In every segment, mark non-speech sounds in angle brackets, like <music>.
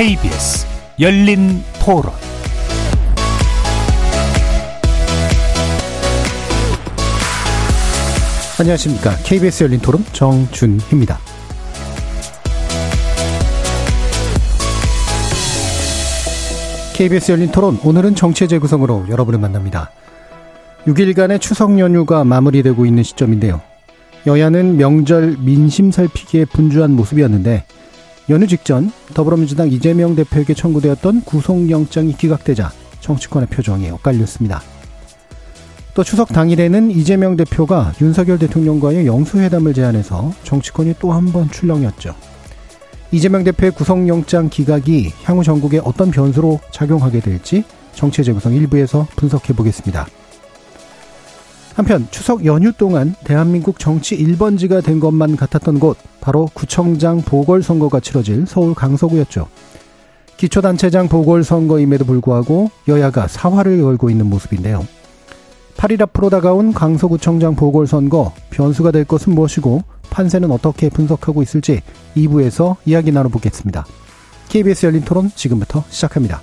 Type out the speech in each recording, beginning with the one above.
KBS 열린 토론 안녕하십니까. KBS 열린 토론 정준희입니다. KBS 열린 토론 오늘은 정치 재구성으로 여러분을 만납니다. 6일간의 추석 연휴가 마무리되고 있는 시점인데요. 여야는 명절 민심 살피기에 분주한 모습이었는데 연휴 직전 더불어민주당 이재명 대표에게 청구되었던 구속영장이 기각되자 정치권의 표정이 엇갈렸습니다. 또 추석 당일에는 이재명 대표가 윤석열 대통령과의 영수회담을 제안해서 정치권이 또 한 번 출렁였죠. 이재명 대표의 구속영장 기각이 향후 전국에 어떤 변수로 작용하게 될지 정치 재구성 일부에서 분석해 보겠습니다. 한편 추석 연휴 동안 대한민국 정치 1번지가 된 것만 같았던 곳 바로 구청장 보궐선거가 치러질 서울 강서구였죠. 기초단체장 보궐선거임에도 불구하고 여야가 사활을 걸고 있는 모습인데요. 8일 앞으로 다가온 강서구청장 보궐선거 변수가 될 것은 무엇이고 판세는 어떻게 분석하고 있을지 2부에서 이야기 나눠보겠습니다. KBS 열린 토론 지금부터 시작합니다.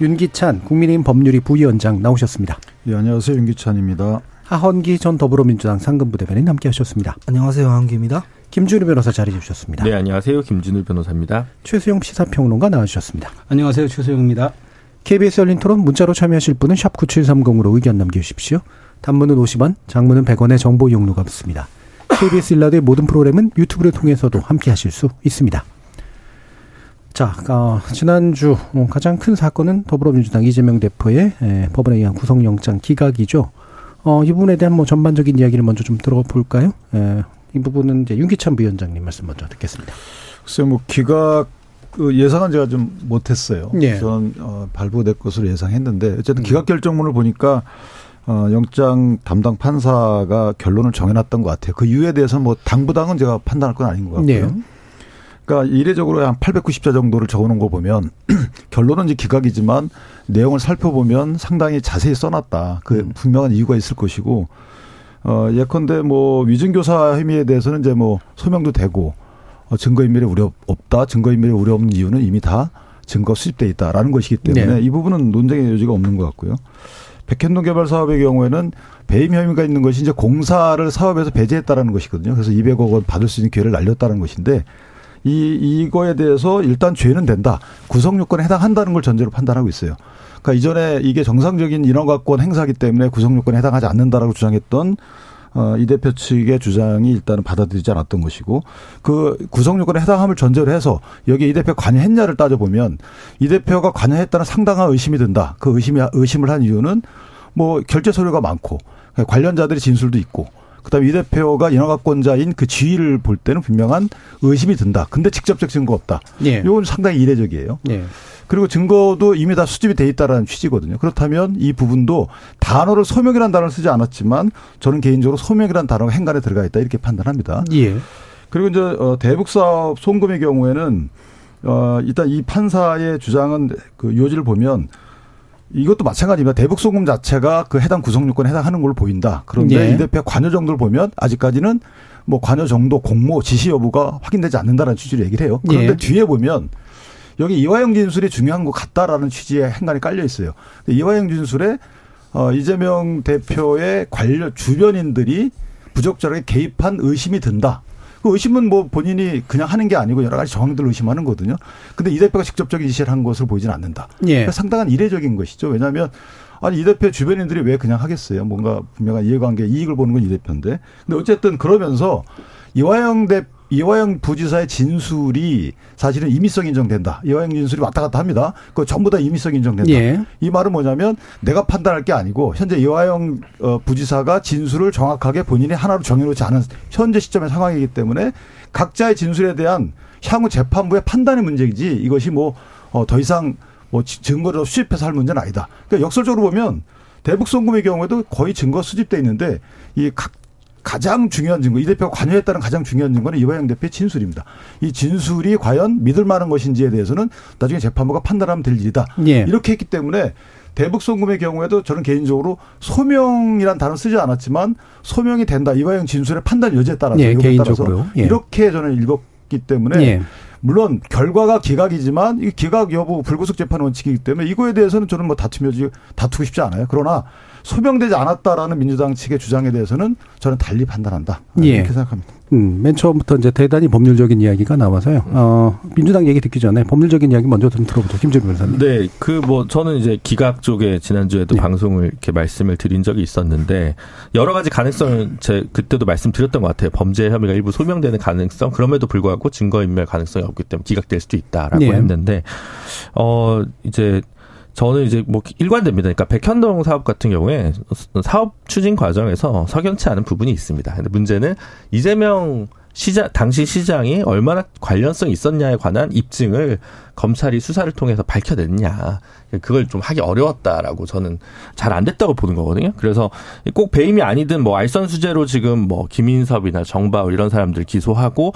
윤기찬 국민의힘 법률위 부위원장 나오셨습니다. 네, 안녕하세요. 윤기찬입니다. 하헌기 전 더불어민주당 상근부 대변인 함께 하셨습니다. 안녕하세요. 하헌기입니다. 김준우 변호사 자리해 주셨습니다. 네, 안녕하세요. 김준우 변호사입니다. 최수영 시사평론가 나와주셨습니다. 안녕하세요. 최수영입니다. KBS 열린 토론 문자로 참여하실 분은 샵 9730으로 의견 남겨주십시오. 단문은 50원, 장문은 100원의 정보 용료가 붙습니다. KBS 일라드의 모든 프로그램은 유튜브를 통해서도 함께 하실 수 있습니다. 자, 어, 지난주 어, 가장 큰 사건은 더불어민주당 이재명 대표의 에, 법원에 의한 구속영장 기각이죠. 어, 이 부분에 대한 뭐 전반적인 이야기를 먼저 좀 들어볼까요? 에, 이 부분은 이제 윤기찬 부위원장님 말씀 먼저 듣겠습니다. 글쎄, 뭐 기각 그 예상은 제가 좀 못했어요. 예. 저는 어, 발부될 것으로 예상했는데 어쨌든 음. 기각 결정문을 보니까 어, 영장 담당 판사가 결론을 정해놨던 것 같아요. 그 이유에 대해서는 뭐 당부당은 제가 판단할 건 아닌 것 같고요. 네. 그러니까 이례적으로 한 890자 정도를 적어놓은 거 보면 <clears throat> 결론은 이제 기각이지만 내용을 살펴보면 상당히 자세히 써놨다. 그 음. 분명한 이유가 있을 것이고 어 예컨대 뭐 위증교사 혐의에 대해서는 이제 뭐 소명도 되고 어, 증거인멸의 우려 없다. 증거인멸의 우려 없는 이유는 이미 다 증거 수집돼 있다라는 것이기 때문에 네. 이 부분은 논쟁의 여지가 없는 것 같고요. 백현동 개발 사업의 경우에는 배임 혐의가 있는 것이 이제 공사를 사업에서 배제했다라는 것이거든요. 그래서 200억 원 받을 수 있는 기회를 날렸다는 것인데 이 이거에 대해서 일단 죄는 된다. 구성 요건에 해당한다는 걸 전제로 판단하고 있어요. 그러니까 이전에 이게 정상적인 인허가권 행사기 때문에 구성 요건에 해당하지 않는다라고 주장했던 어, 이 대표 측의 주장이 일단은 받아들이지 않았던 것이고 그 구성 요건에 해당함을 전제로 해서 여기 이 대표 관여했냐를 따져보면 이 대표가 관여했다는 상당한 의심이 든다. 그 의심이 의심을 한 이유는 뭐 결제 서류가 많고 관련자들의 진술도 있고 그다음에 이 대표가 인허가권자인 그 지위를 볼 때는 분명한 의심이 든다. 근데 직접적 증거 없다. 예. 이건 상당히 이례적이에요. 예. 그리고 증거도 이미 다 수집이 돼 있다라는 취지거든요. 그렇다면 이 부분도 단어를 소명이라는 단어를 쓰지 않았지만 저는 개인적으로 소명이라는 단어가 행간에 들어가 있다 이렇게 판단합니다. 예. 그리고 이제 어, 대북 사업 송금의 경우에는 어 일단 이 판사의 주장은 그 요지를 보면 이것도 마찬가지입니다. 대북 송금 자체가 그 해당 구성 요건에 해당하는 걸로 보인다. 그런데 예. 이 대표의 관여 정도를 보면 아직까지는 뭐 관여 정도 공모 지시 여부가 확인되지 않는다는 취지로 얘기를 해요. 그런데 예. 뒤에 보면 여기 이화영 진술이 중요한 것 같다라는 취지의 행간이 깔려 있어요. 이화영 진술에 어 이재명 대표의 관련 주변인들이 부적절하게 개입한 의심이 든다. 그 의심은 뭐 본인이 그냥 하는 게 아니고 여러 가지 정황들을 의심하는 거거든요. 근데 이 대표가 직접적인 지시를 한 것을 보이진 않는다. 예. 그러니까 상당한 이례적인 것이죠. 왜냐하면 아니 이 대표 주변인들이 왜 그냥 하겠어요? 뭔가 분명한 이해관계 이익을 보는 건 이 대표인데. 근데 어쨌든 그러면서 이화영 대 이화영 부지사의 진술이 사실은 임의성 인정된다. 이화영 진술이 왔다 갔다 합니다. 그거 전부 다 임의성 인정된다. 예. 이 말은 뭐냐면 내가 판단할 게 아니고 현재 이화영 어, 부지사가 진술을 정확하게 본인이 하나로 정해놓지 않은 현재 시점의 상황이기 때문에 각자의 진술에 대한 향후 재판부의 판단의 문제이지 이것이 뭐 더 이상 뭐 증거를 수집해서 할 문제는 아니다. 그러니까 역설적으로 보면 대북 송금의 경우에도 거의 증거 수집돼 있는데 이 각 가장 중요한 증거, 이 대표가 관여했다는 가장 중요한 증거는 이화영 대표의 진술입니다. 이 진술이 과연 믿을 만한 것인지에 대해서는 나중에 재판부가 판단하면 될 일이다. 예. 이렇게 했기 때문에 대북 송금의 경우에도 저는 개인적으로 소명이란 단어 쓰지 않았지만 소명이 된다. 이화영 진술의 판단 여지에 따라서 예, 개인적으로 예. 이렇게 저는 읽었기 때문에 예. 물론 결과가 기각이지만 이 기각 여부 불구속 재판 원칙이기 때문에 이거에 대해서는 저는 뭐 다투며 다투고 싶지 않아요. 그러나 소명되지 않았다라는 민주당 측의 주장에 대해서는 저는 달리 판단한다. 예. 이렇게 생각합니다. 음, 맨 처음부터 이제 대단히 법률적인 이야기가 나와서요. 어, 민주당 얘기 듣기 전에 법률적인 이야기 먼저 좀 들어보죠. 김재규 변호사님. 네. 그 뭐 저는 이제 기각 쪽에 지난주에도 네. 방송을 이렇게 말씀을 드린 적이 있었는데 여러 가지 가능성을 제 그때도 말씀드렸던 것 같아요. 범죄 혐의가 일부 소명되는 가능성 그럼에도 불구하고 증거인멸 가능성이 없기 때문에 기각될 수도 있다라고 네. 했는데 어 이제 저는 이제 뭐 일관됩니다. 그러니까 백현동 사업 같은 경우에 사업 추진 과정에서 석연치 않은 부분이 있습니다. 근데 문제는 이재명 시장 당시 시장이 얼마나 관련성이 있었냐에 관한 입증을 검찰이 수사를 통해서 밝혀냈냐 그걸 좀 하기 어려웠다라고 저는 잘 안 됐다고 보는 거거든요. 그래서 꼭 배임이 아니든 뭐 알선 수재로 지금 뭐 김인섭이나 정바울 이런 사람들 기소하고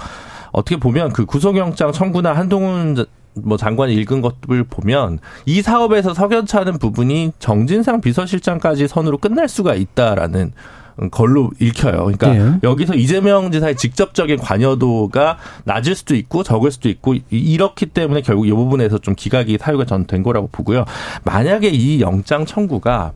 어떻게 보면 그 구속영장 청구나 한동훈 뭐 장관이 읽은 것을 보면 이 사업에서 석연찮은 부분이 정진상 비서실장까지 선으로 끝날 수가 있다라는 걸로 읽혀요. 그러니까 네. 여기서 이재명 지사의 직접적인 관여도가 낮을 수도 있고 적을 수도 있고 이렇기 때문에 결국 이 부분에서 좀 기각이 사유가 전 된 거라고 보고요. 만약에 이 영장 청구가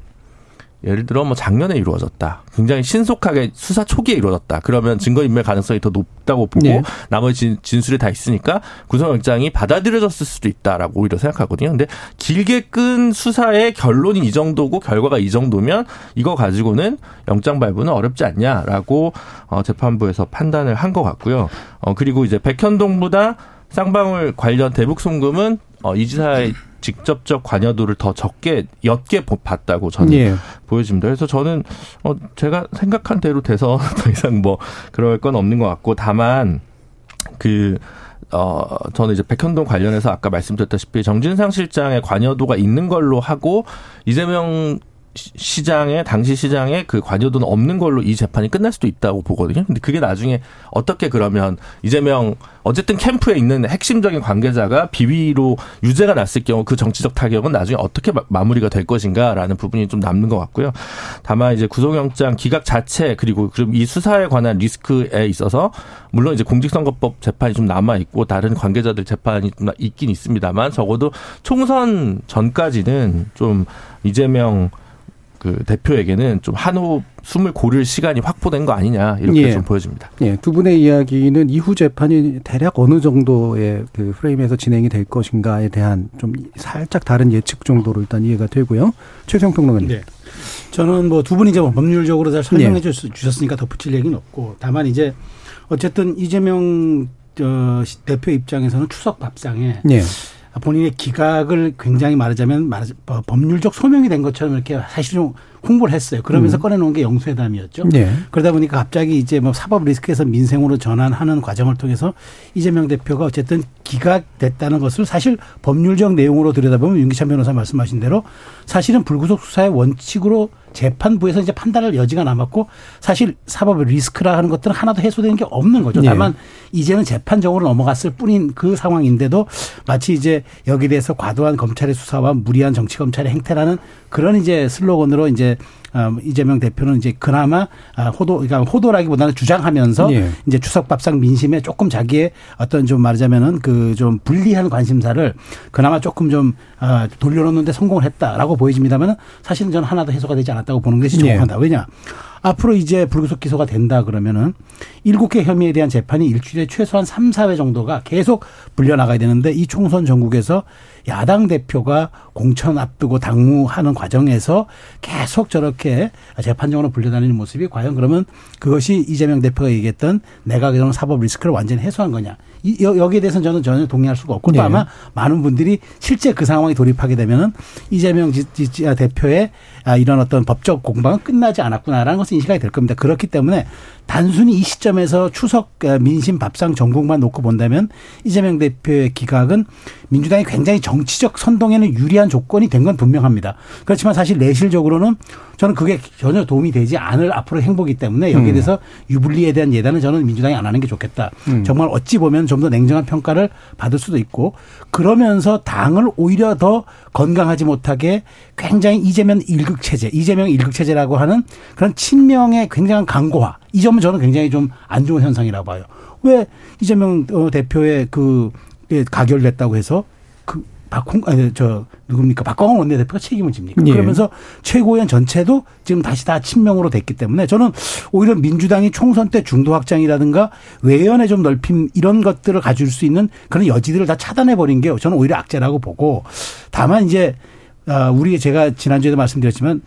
예를 들어 뭐 작년에 이루어졌다. 굉장히 신속하게 수사 초기에 이루어졌다. 그러면 증거인멸 가능성이 더 높다고 보고 네. 나머지 진, 술이다 있으니까 구속영장이 받아들여졌을 수도 있다라고 오히려 생각하거든요. 근데 길게 끈 수사의 결론이 이 정도고 결과가 이 정도면 이거 가지고는 영장 발부는 어렵지 않냐라고 어, 재판부에서 판단을 한 것 같고요. 어, 그리고 이제 백현동보다 쌍방울 관련 대북 송금은 어, 이 지사의 직접적 관여도를 더 적게 옅게 봤다고 저는 예. 보여집니다. 그래서 저는 어 제가 생각한 대로 돼서 <laughs> 더 이상 뭐 그럴 건 없는 것 같고 다만 그 어, 저는 이제 백현동 관련해서 아까 말씀드렸다시피 정진상 실장의 관여도가 있는 걸로 하고 이재명 시장에 당시 시장에 그 관여도는 없는 걸로 이 재판이 끝날 수도 있다고 보거든요. 근데 그게 나중에 어떻게 그러면 이재명 어쨌든 캠프에 있는 핵심적인 관계자가 비위로 유죄가 났을 경우 그 정치적 타격은 나중에 어떻게 마 무리가 될 것인가라는 부분이 좀 남는 것 같고요. 다만 이제 구속영장 기각 자체 그리고 그럼 이 수사에 관한 리스크에 있어서 물론 이제 공직선거법 재판이 좀 남아 있고 다른 관계자들 재판이 좀 있긴 있습니다만 적어도 총선 전까지는 좀 이재명 그 대표에게는 좀 한호 숨을 고를 시간이 확보된 거 아니냐 이렇게 예. 좀 보여집니다. 예, 두 분의 이야기는 이후 재판이 대략 어느 정도의 그 프레임에서 진행이 될 것인가에 대한 좀 살짝 다른 예측 정도로 일단 이해가 되고요. 최성 평론가님. 네. 저는 뭐 두 분이 이제 법률적으로 잘 설명해 예. 주셨으니까 덧붙일 얘기는 없고 다만 이제 어쨌든 이재명 어, 대표 입장에서는 추석 밥상에 예. 본인의 기각을 굉장히 말하자면 말하자, 뭐 법률적 소명이 된 것처럼 이렇게 사실 좀 홍보를 했어요. 그러면서 음. 꺼내놓은 게 영수회담이었죠. 네. 그러다 보니까 갑자기 이제 뭐 사법 리스크에서 민생으로 전환하는 과정을 통해서 이재명 대표가 어쨌든 기각됐다는 것을 사실 법률적 내용으로 들여다보면 윤기찬 변호사 말씀하신 대로 사실은 불구속 수사의 원칙으로 재판부에서 이제 판단할 여지가 남았고 사실 사법 리스크라 하는 것들은 하나도 해소되는 게 없는 거죠. 네. 다만 이제는 재판적으로 넘어갔을 뿐인 그 상황인데도 마치 이제 여기에 대해서 과도한 검찰의 수사와 무리한 정치 검찰의 행태라는 그런 이제 슬로건으로 이제 어, 이재명 대표는 이제 그나마 아, 호도, 그러니까 호도라기보다는 주장하면서 예. 이제 추석 밥상 민심에 조금 자기의 어떤 좀 말하자면은 그 좀 불리한 관심사를 그나마 조금 좀 아, 돌려놓는데 성공을 했다라고 보여집니다만은 사실은 저는 하나도 해소가 되지 않았다고 보는 것이 정확하다. 예. 왜냐? 앞으로 이제 불구속 기소가 된다 그러면은 일곱 개 혐의에 대한 재판이 일주일에 최소한 3, 4회 정도가 계속 불려나가야 되는데 이 총선 전국에서 야당 대표가 공천 앞두고 당무하는 과정에서 계속 저렇게 재판정으로 불려다니는 모습이 과연 그러면 그것이 이재명 대표가 얘기했던 내가 그런 사법 리스크를 완전히 해소한 거냐. 이, 여기에 대해서는 저는 전혀 동의할 수가 없고 또 네. 아마 많은 분들이 실제 그 상황에 돌입하게 되면은 이재명 대표의 아, 이런 어떤 법적 공방은 끝나지 않았구나라는 것을 인식하게 될 겁니다. 그렇기 때문에 단순히 이 시점에서 추석 어, 민심 밥상 전국만 놓고 본다면 이재명 대표의 기각은 민주당이 굉장히 정치적 선동에는 유리한 조건이 된 건 분명합니다. 그렇지만 사실 내실적으로는 저는 그게 전혀 도움이 되지 않을 앞으로 행보기 때문에 여기에 음. 대해서 유불리에 대한 예단은 저는 민주당이 안 하는 게 좋겠다. 음. 정말 어찌 보면 좀 더 냉정한 평가를 받을 수도 있고 그러면서 당을 오히려 더 건강하지 못하게 굉장히 이재명 일극 체제, 이재명 일극 체제라고 하는 그런 친명의 굉장한 강고화 이 점은 저는 굉장히 좀 안 좋은 현상이라고 봐요. 왜 이재명 어, 대표의 그 예, 가결됐다고 해서 그 박홍 아니 저 누굽니까 박광원 원내대표가 책임을 집니까? 예. 그러면서 최고위원 전체도 지금 다시 다 친명으로 됐기 때문에 저는 오히려 민주당이 총선 때 중도 확장이라든가 외연의 좀 넓힘 이런 것들을 가질 수 있는 그런 여지들을 다 차단해 버린 게 저는 오히려 악재라고 보고 다만 이제 아 우리 제가 지난주에도 말씀드렸지만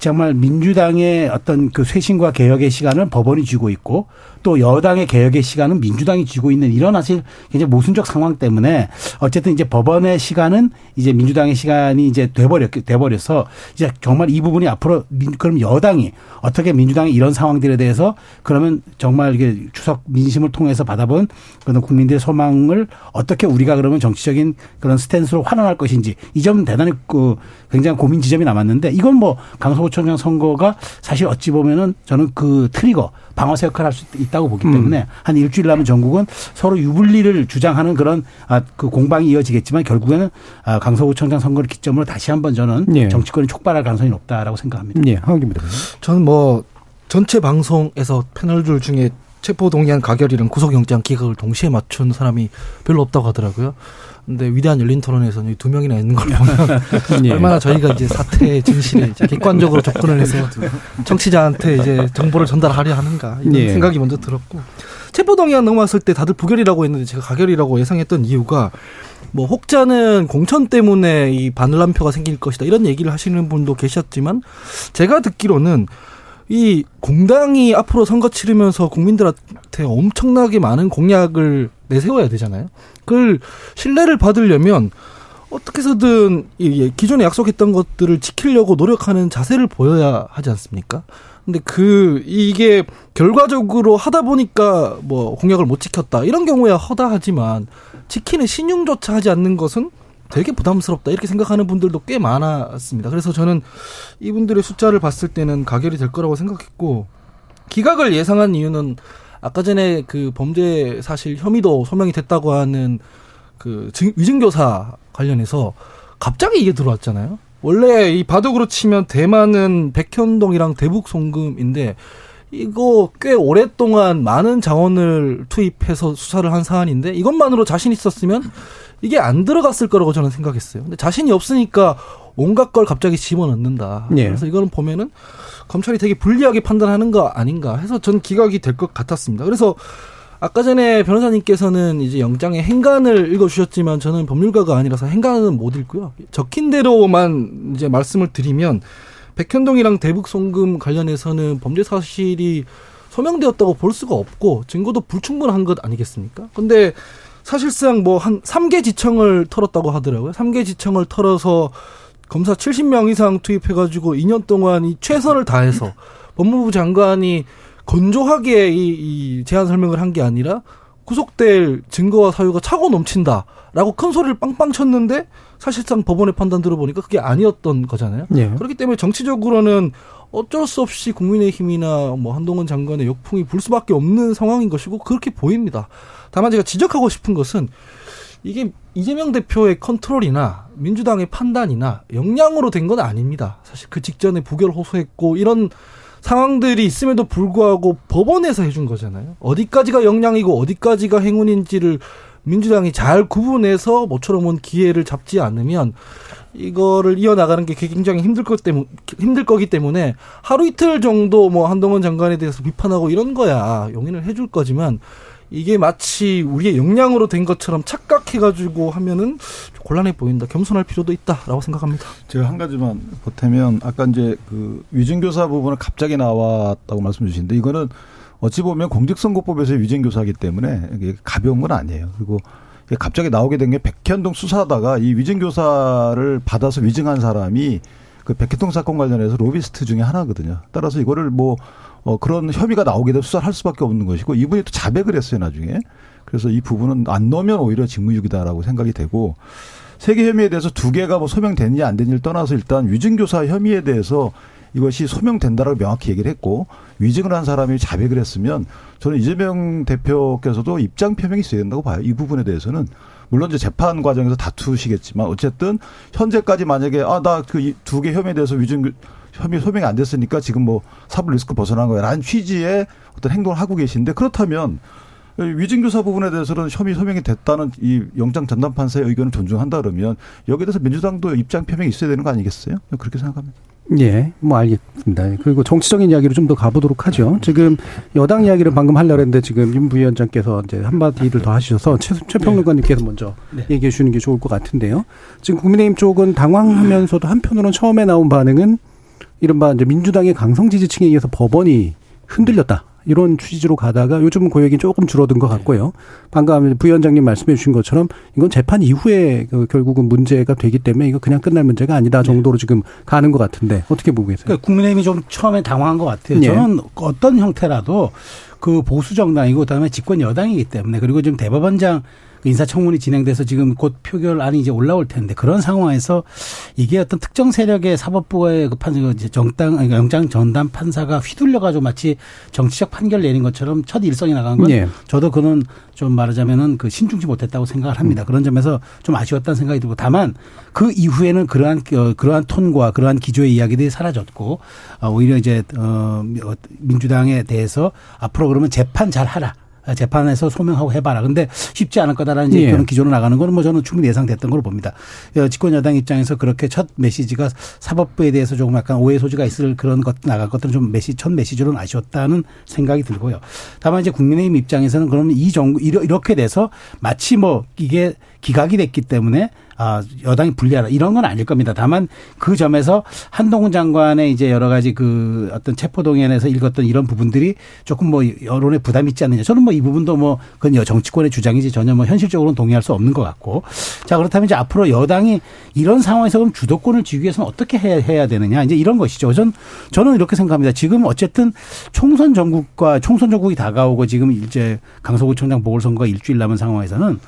정말 민주당의 어떤 그 쇄신과 개혁의 시간을 법원이 쥐고 있고 또 여당의 개혁의 시간은 민주당이 쥐고 있는 이런 사실 굉장히 모순적 상황 때문에 어쨌든 이제 법원의 시간은 이제 민주당의 시간이 이제 돼버렸 돼버려서 이제 정말 이 부분이 앞으로 민, 그럼 여당이 어떻게 민주당의 이런 상황들에 대해서 그러면 정말 이게 추석 민심을 통해서 받아본 그런 국민들의 소망을 어떻게 우리가 그러면 정치적인 그런 스탠스로 환원할 것인지 이 점은 대단히 그 굉장히 고민 지점이 남았는데 이건 뭐 강서구청장 선거가 사실 어찌 보면은 저는 그 트리거 방어세 역할을 할 수 있다 고 보기 음. 때문에 음. 한 일주일 남은 전국은 서로 유불리를 주장하는 그런 아, 그 공방이 이어지겠지만 결국에는 아, 강서구 청장 선거를 기점으로 다시 한번 저는 예. 정치권이 촉발할 가능성이 높다라고 생각합니다. 예, 하기입니다. 저는 뭐 전체 방송에서 패널들 중에 체포동의안 가결이랑 구속영장 기각을 동시에 맞춘 사람이 별로 없다고 하더라고요. 근데 위대한 열린 토론에서는 두 명이나 있는 걸 보면 <laughs> 예. 얼마나 저희가 이제 사태의 진실에 객관적으로 접근을 해서 청취자한테 이제 정보를 전달하려 하는가 이런 예. 생각이 먼저 들었고 체포동의안 넘어왔을 때 다들 부결이라고 했는데 제가 가결이라고 예상했던 이유가 뭐 혹자는 공천 때문에 이 바늘람표가 생길 것이다 이런 얘기를 하시는 분도 계셨지만 제가 듣기로는 이 공당이 앞으로 선거 치르면서 국민들한테 엄청나게 많은 공약을 내세워야 되잖아요. 그걸 신뢰를 받으려면 어떻게 해서든 기존에 약속했던 것들을 지키려고 노력하는 자세를 보여야 하지 않습니까? 근데 그 이게 결과적으로 하다 보니까 뭐 공약을 못 지켰다 이런 경우야 허다하지만 지키는 신용조차 하지 않는 것은 되게 부담스럽다 이렇게 생각하는 분들도 꽤 많았습니다. 그래서 저는 이분들의 숫자를 봤을 때는 가결이 될 거라고 생각했고 기각을 예상한 이유는 아까 전에 그 범죄 사실 혐의도 소명이 됐다고 하는 그 위증교사 관련해서 갑자기 이게 들어왔잖아요. 원래 이 바둑으로 치면 대만은 백현동이랑 대북 송금인데 이거 꽤 오랫동안 많은 자원을 투입해서 수사를 한 사안인데 이것만으로 자신 있었으면 이게 안 들어갔을 거라고 저는 생각했어요. 근데 자신이 없으니까 온갖 걸 갑자기 집어넣는다. 예. 그래서 이거는 보면은 검찰이 되게 불리하게 판단하는 거 아닌가 해서 전 기각이 될 것 같았습니다. 그래서 아까 전에 변호사님께서는 이제 영장의 행간을 읽어주셨지만 저는 법률가가 아니라서 행간은 못 읽고요. 적힌 대로만 이제 말씀을 드리면 백현동이랑 대북 송금 관련해서는 범죄 사실이 소명되었다고 볼 수가 없고 증거도 불충분한 것 아니겠습니까? 근데 사실상 뭐한 3개 지청을 털었다고 하더라고요. 3개 지청을 털어서 검사 70명 이상 투입해가지고 2년 동안 이 최선을 다해서 법무부 장관이 건조하게 이, 이 제안 설명을 한 게 아니라 구속될 증거와 사유가 차고 넘친다라고 큰 소리를 빵빵 쳤는데 사실상 법원의 판단 들어보니까 그게 아니었던 거잖아요. 예. 그렇기 때문에 정치적으로는 어쩔 수 없이 국민의힘이나 뭐 한동훈 장관의 역풍이 불 수밖에 없는 상황인 것이고 그렇게 보입니다. 다만 제가 지적하고 싶은 것은 이게 이재명 대표의 컨트롤이나 민주당의 판단이나 역량으로 된 건 아닙니다. 사실 그 직전에 부결 호소했고 이런 상황들이 있음에도 불구하고 법원에서 해준 거잖아요. 어디까지가 역량이고 어디까지가 행운인지를 민주당이 잘 구분해서 모처럼 온 기회를 잡지 않으면 이거를 이어나가는 게 굉장히 힘들 것 때문 힘들 거기 때문에 하루 이틀 정도 뭐 한동훈 장관에 대해서 비판하고 이런 거야 용인을 해줄 거지만 이게 마치 우리의 역량으로 된 것처럼 착각해가지고 하면은 곤란해 보인다. 겸손할 필요도 있다라고 생각합니다. 제가 한 가지만 보태면 아까 이제 그 위증교사 부분은 갑자기 나왔다고 말씀 주시는데 이거는 어찌 보면 공직선거법에서의 위증교사기 때문에 이게 가벼운 건 아니에요. 그리고 갑자기 나오게 된 게 백현동 수사다가 이 위증교사를 받아서 위증한 사람이 그 백현동 사건 관련해서 로비스트 중에 하나거든요. 따라서 이거를 뭐 어, 그런 혐의가 나오게 되면 수사를 할 수밖에 없는 것이고 이분이 또 자백을 했어요 나중에. 그래서 이 부분은 안 넣으면 오히려 직무유기다라고 생각이 되고 세계 혐의에 대해서 두 개가 뭐 소명됐냐 안 됐냐를 떠나서 일단 위증교사 혐의에 대해서 이것이 소명된다라고 명확히 얘기를 했고 위증을 한 사람이 자백을 했으면 저는 이재명 대표께서도 입장 표명이 있어야 된다고 봐요. 이 부분에 대해서는 물론 이제 재판 과정에서 다투시겠지만 어쨌든 현재까지 만약에 아 나 그 두 개 혐의에 대해서 위증 혐의 소명이 안 됐으니까 지금 뭐 사법 리스크 벗어난 거야라는 취지의 어떤 행동을 하고 계신데 그렇다면 위증교사 부분에 대해서는 혐의 소명이 됐다는 이 영장 전담 판사의 의견을 존중한다 그러면 여기에 대해서 민주당도 입장 표명이 있어야 되는 거 아니겠어요? 그렇게 생각합니다. 예, 뭐 알겠습니다. 그리고 정치적인 이야기를 좀더 가보도록 하죠. 지금 여당 이야기를 방금 하려고 했는데 지금 윤 부위원장께서 이제 한마디를 더 하셔서 최, 최 평론가님께서 먼저 네. 얘기해 주는 게 좋을 것 같은데요. 지금 국민의힘 쪽은 당황하면서도 한편으로는 처음에 나온 반응은 이른바 이제 민주당의 강성 지지층에 의해서 법원이 흔들렸다. 이런 취지로 가다가 요즘은 고액이 조금 줄어든 것 같고요. 방금 부위원장님 말씀해 주신 것처럼 이건 재판 이후에 그 결국은 문제가 되기 때문에 이거 그냥 끝날 문제가 아니다 정도로 네. 지금 가는 것 같은데 어떻게 보고 계세요? 그러니까 국민의힘이 좀 처음에 당황한 것 같아요. 네. 저는 어떤 형태라도 그 보수 정당이고 그다음에 집권 여당이기 때문에 그리고 지금 대법원장 그 인사청문회 진행돼서 지금 곧 표결안이 이제 올라올 텐데 그런 상황에서 이게 어떤 특정 세력의 사법부의 그 판사, 그 정당, 아니 영장 전담 판사가 휘둘려가지고 마치 정치적 판결 내린 것처럼 첫 일성이 나간 건 예. 저도 그는 좀 말하자면은 그 신중치 못했다고 생각을 합니다. 음. 그런 점에서 좀 아쉬웠다는 생각이 들고 다만 그 이후에는 그러한 어, 그러한 톤과 그러한 기조의 이야기들이 사라졌고 어, 오히려 이제 어 민주당에 대해서 앞으로 그러면 재판 잘 하라. 재판에서 소명하고 해봐라. 근데 쉽지 않을 거다라는 예. 그런 기조로 나가는 거는 뭐 저는 충분히 예상됐던 걸로 봅니다. 어, 집권 여당 입장에서 그렇게 첫 메시지가 사법부에 대해서 조금 약간 오해 소지가 있을 그런 것 나갈 것들은 좀 메시 첫 메시지로는 아쉬웠다는 생각이 들고요. 다만 이제 국민의힘 입장에서는 그러면 이 정부 이렇게 돼서 마치 뭐 이게 기각이 됐기 때문에 아, 여당이 불리하다 이런 건 아닐 겁니다. 다만 그 점에서 한동훈 장관의 이제 여러 가지 그 어떤 체포동의안에서 읽었던 이런 부분들이 조금 뭐 여론에 부담 있지 않느냐. 저는 뭐 이 부분도 뭐 그건 정치권의 주장이지 전혀 뭐 현실적으로는 동의할 수 없는 것 같고. 자 그렇다면 이제 앞으로 여당이 이런 상황에서 그럼 주도권을 쥐기 위해서는 어떻게 해야, 해야 되느냐 이제 이런 것이죠. 전 저는 이렇게 생각합니다. 지금 어쨌든 총선 전국과 총선 전국이 다가오고 지금 이제 강서구청장 보궐선거가 일주일 남은 상황에서는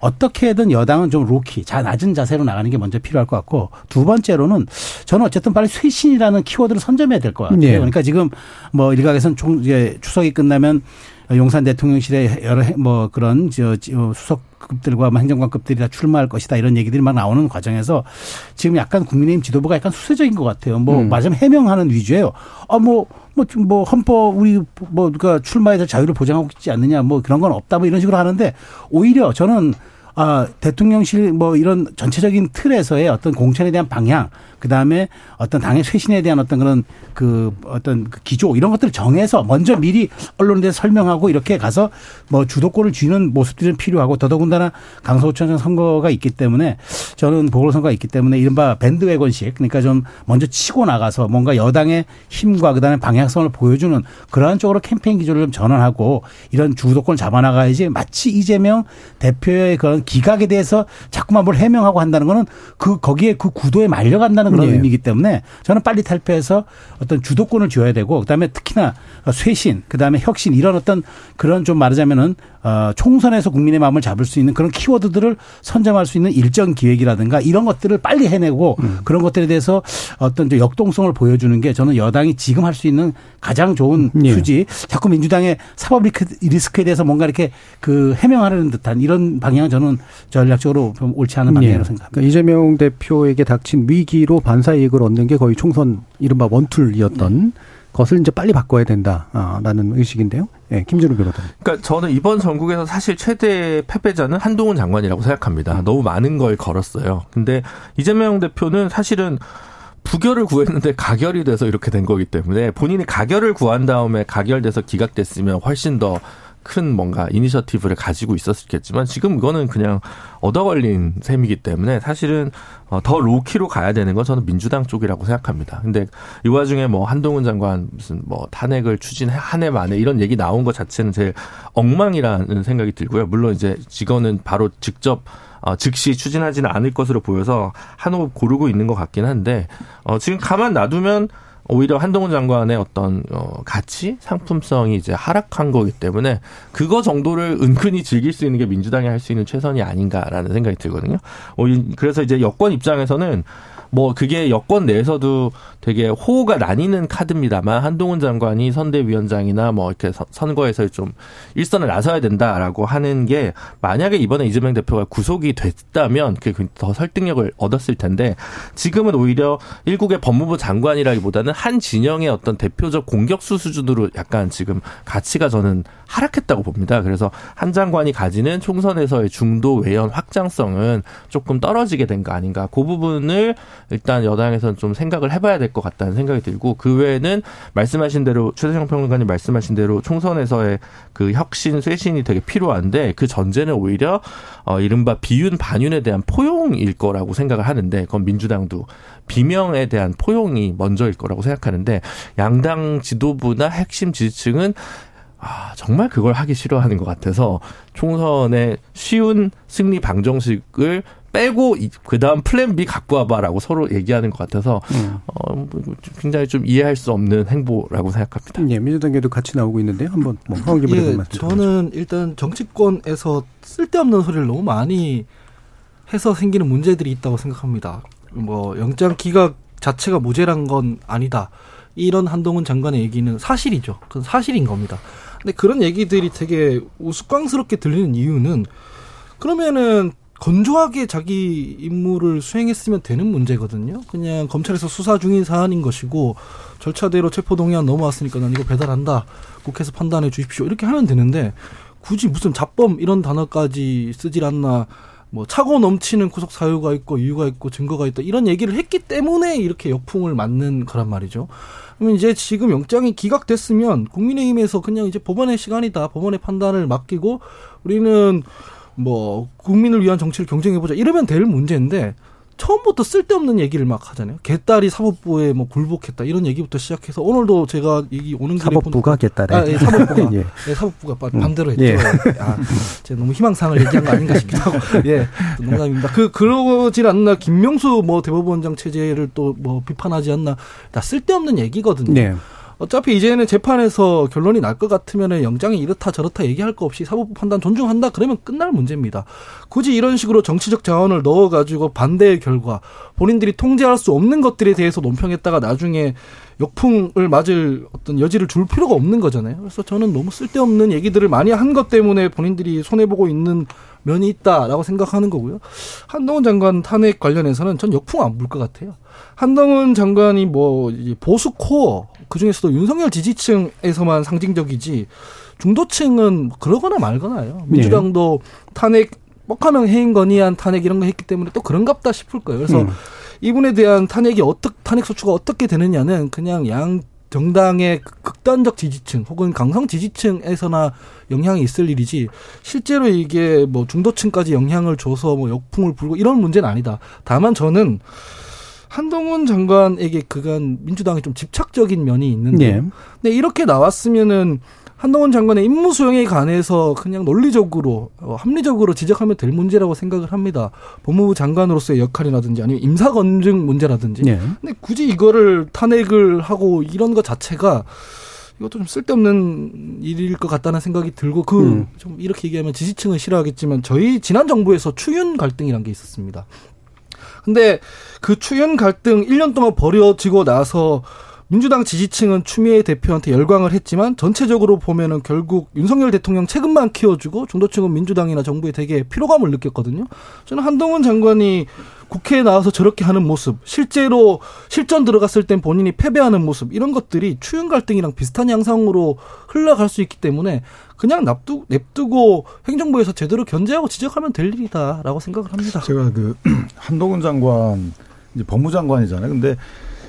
어떻게든 여당은 좀 로키, 자 낮은 자세로 나가는 게 먼저 필요할 것 같고 두 번째로는 저는 어쨌든 빨리 쇄신이라는 키워드를 선점해야 될 것 같아요. 네. 그러니까 지금 뭐 일각에서는 총 이제 추석이 끝나면 용산 대통령실에 여러 뭐 그런 저 수석급들과 뭐 행정관급들이 다 출마할 것이다 이런 얘기들이 막 나오는 과정에서 지금 약간 국민의힘 지도부가 약간 수세적인 것 같아요. 뭐 음. 맞으면 해명하는 위주예요. 아뭐 뭐, 뭐, 헌법, 우리, 뭐, 그니까 출마해서 자유를 보장하고 있지 않느냐, 뭐, 그런 건 없다, 뭐, 이런 식으로 하는데, 오히려 저는 아, 대통령실 뭐 이런 전체적인 틀에서의 어떤 공천에 대한 방향, 그 다음에 어떤 당의 쇄신에 대한 어떤 그런 그 어떤 그 기조 이런 것들을 정해서 먼저 미리 언론에 설명하고 이렇게 가서 뭐 주도권을 쥐는 모습들은 필요하고 더더군다나 강서구청장 선거가 있기 때문에 저는 보궐선거가 있기 때문에 이른바 밴드웨건식 그러니까 좀 먼저 치고 나가서 뭔가 여당의 힘과 그 다음에 방향성을 보여주는 그러한 쪽으로 캠페인 기조를 좀 전환하고 이런 주도권을 잡아나가야지 마치 이재명 대표의 그런 기각에 대해서 자꾸만 뭘 해명하고 한다는 거는 그 거기에 그 구도에 말려간다는 그런 네. 의미이기 때문에 저는 빨리 탈피해서 어떤 주도권을 줘야 되고 그다음에 특히나 쇄신 그다음에 혁신 이런 어떤 그런 좀 말하자면은 어 총선에서 국민의 마음을 잡을 수 있는 그런 키워드들을 선점할 수 있는 일정 기획이라든가 이런 것들을 빨리 해내고 음. 그런 것들에 대해서 어떤 역동성을 보여주는 게 저는 여당이 지금 할 수 있는 가장 좋은 예. 수지 자꾸 민주당의 사법 리스크에 대해서 뭔가 이렇게 그 해명하려는 듯한 이런 방향 저는 전략적으로 좀 옳지 않은 방향이라고 예. 생각합니다. 그러니까 이재명 대표에게 닥친 위기로 반사 이익을 얻는 게 거의 총선 이른바 원툴이었던 네. 것을 이제 빨리 바꿔야 된다라는 의식인데요. 네, 김준우 변호사님. 그러니까 저는 이번 전국에서 사실 최대 패배자는 한동훈 장관이라고 생각합니다. 너무 많은 걸 걸었어요. 근데 이재명 대표는 사실은 부결을 구했는데 가결이 돼서 이렇게 된 거기 때문에 본인이 가결을 구한 다음에 가결돼서 기각됐으면 훨씬 더 큰 뭔가 이니셔티브를 가지고 있었겠지만 지금 이거는 그냥 얻어 걸린 셈이기 때문에 사실은 어, 더 로키로 가야 되는 건 저는 민주당 쪽이라고 생각합니다. 근데 이 와중에 뭐 한동훈 장관 무슨 뭐 탄핵을 추진해 한 해 만에 이런 얘기 나온 것 자체는 제일 엉망이라는 생각이 들고요. 물론 이제 직원은 바로 직접 어, 즉시 추진하지는 않을 것으로 보여서 한 호흡 고르고 있는 것 같긴 한데 어, 지금 가만 놔두면 오히려 한동훈 장관의 어떤 어 가치 상품성이 이제 하락한 거기 때문에 그거 정도를 은근히 즐길 수 있는 게 민주당이 할 수 있는 최선이 아닌가라는 생각이 들거든요. 그래서 이제 여권 입장에서는 뭐 그게 여권 내에서도 되게 호가 나뉘는 카드입니다만 한동훈 장관이 선대위원장이나 뭐 이렇게 선거에서 좀 일선을 나서야 된다라고 하는 게 만약에 이번에 이재명 대표가 구속이 됐다면 그게 더 설득력을 얻었을 텐데 지금은 오히려 일국의 법무부 장관이라기보다는 한 진영의 어떤 대표적 공격수 수준으로 약간 지금 가치가 저는 하락했다고 봅니다. 그래서 한 장관이 가지는 총선에서의 중도 외연 확장성은 조금 떨어지게 된 거 아닌가. 그 부분을 일단 여당에서는 좀 생각을 해봐야 될것 같다는 생각이 들고 그 외에는 말씀하신 대로 최재형 평론가님 말씀하신 대로 총선에서의 그 혁신 쇄신이 되게 필요한데 그 전제는 오히려 어 이른바 비윤 반윤에 대한 포용일 거라고 생각을 하는데 그건 민주당도 비명에 대한 포용이 먼저일 거라고 생각하는데 양당 지도부나 핵심 지지층은 아, 정말 그걸 하기 싫어하는 것 같아서 총선에 쉬운 승리 방정식을 빼고 그 다음 플랜 B 갖고 와봐라고 서로 얘기하는 것 같아서 음. 어, 뭐, 굉장히 좀 이해할 수 없는 행보라고 생각합니다. 예, 민주당에도 같이 나오고 있는데 한번 뭐 황기 예, 저는 일단 정치권에서 쓸데없는 소리를 너무 많이 해서 생기는 문제들이 있다고 생각합니다. 뭐 영장 기각 자체가 무죄란 건 아니다. 이런 한동훈 장관의 얘기는 사실이죠. 그건 사실인 겁니다. 근데 그런 얘기들이 되게 우스꽝스럽게 들리는 이유는 그러면은 건조하게 자기 임무를 수행했으면 되는 문제거든요. 그냥 검찰에서 수사 중인 사안인 것이고 절차대로 체포동의안 넘어왔으니까 난 이거 배달한다. 국회에서 판단해 주십시오. 이렇게 하면 되는데 굳이 무슨 잡범 이런 단어까지 쓰질 않나. 뭐 차고 넘치는 구속 사유가 있고 이유가 있고 증거가 있다 이런 얘기를 했기 때문에 이렇게 역풍을 맞는 거란 말이죠. 그러면 이제 지금 영장이 기각됐으면 국민의힘에서 그냥 이제 법원의 시간이다. 법원의 판단을 맡기고 우리는 뭐 국민을 위한 정치를 경쟁해보자 이러면 될 문제인데 처음부터 쓸데없는 얘기를 막 하잖아요. 개딸이 사법부에 뭐 굴복했다 이런 얘기부터 시작해서 오늘도 제가 얘기 오는 길에 사법부가 개딸에 아, 예, 사법부가 <laughs> 예. 예, 사법부가 반대로 음. 했죠. 예. 아, 제가 너무 희망상을 얘기한 거 아닌가 싶기도 하고 <laughs> 예 농담입니다. 그 그러질 않나 김명수 뭐 대법원장 체제를 또 뭐 비판하지 않나 다 쓸데없는 얘기거든요. 네. 어차피 이제는 재판에서 결론이 날 것 같으면 영장이 이렇다 저렇다 얘기할 거 없이 사법부 판단 존중한다 그러면 끝날 문제입니다. 굳이 이런 식으로 정치적 자원을 넣어가지고 반대의 결과 본인들이 통제할 수 없는 것들에 대해서 논평했다가 나중에 역풍을 맞을 어떤 여지를 줄 필요가 없는 거잖아요. 그래서 저는 너무 쓸데없는 얘기들을 많이 한 것 때문에 본인들이 손해보고 있는 면이 있다라고 생각하는 거고요. 한동훈 장관 탄핵 관련해서는 전 역풍 안 불 것 같아요. 한동훈 장관이 뭐 보수 코어 그 중에서도 윤석열 지지층에서만 상징적이지 중도층은 그러거나 말거나요. 민주당도 네. 탄핵 뻑하면 해인 건의안 탄핵 이런 거 했기 때문에 또 그런갑다 싶을 거예요. 그래서 음. 이분에 대한 탄핵이 어떻게 탄핵 소추가 어떻게 되느냐는 그냥 양 정당의 극단적 지지층 혹은 강성 지지층에서나 영향이 있을 일이지 실제로 이게 뭐 중도층까지 영향을 줘서 뭐 역풍을 불고 이런 문제는 아니다. 다만 저는 한동훈 장관에게 그간 민주당이 좀 집착적인 면이 있는데, 예. 근데 이렇게 나왔으면은 한동훈 장관의 임무 수행에 관해서 그냥 논리적으로 어, 합리적으로 지적하면 될 문제라고 생각을 합니다. 법무부 장관으로서의 역할이라든지 아니면 임사 검증 문제라든지. 예. 근데 굳이 이거를 탄핵을 하고 이런 것 자체가 이것도 좀 쓸데없는 일일 것 같다는 생각이 들고 그좀 음. 이렇게 얘기하면 지지층은 싫어하겠지만 저희 지난 정부에서 추윤 갈등이란 게 있었습니다. 근데 그 추윤 갈등 1년 동안 벌어지고 나서 민주당 지지층은 추미애 대표한테 열광을 했지만 전체적으로 보면은 결국 윤석열 대통령 책임만 키워주고 중도층은 민주당이나 정부에 되게 피로감을 느꼈거든요. 저는 한동훈 장관이 국회에 나와서 저렇게 하는 모습, 실제로 실전 들어갔을 땐 본인이 패배하는 모습 이런 것들이 추윤 갈등이랑 비슷한 양상으로 흘러갈 수 있기 때문에 그냥 납두, 냅두고 행정부에서 제대로 견제하고 지적하면 될 일이다라고 생각을 합니다. 제가 그 <clears throat> 한동훈 장관 이제 법무장관이잖아요. 근데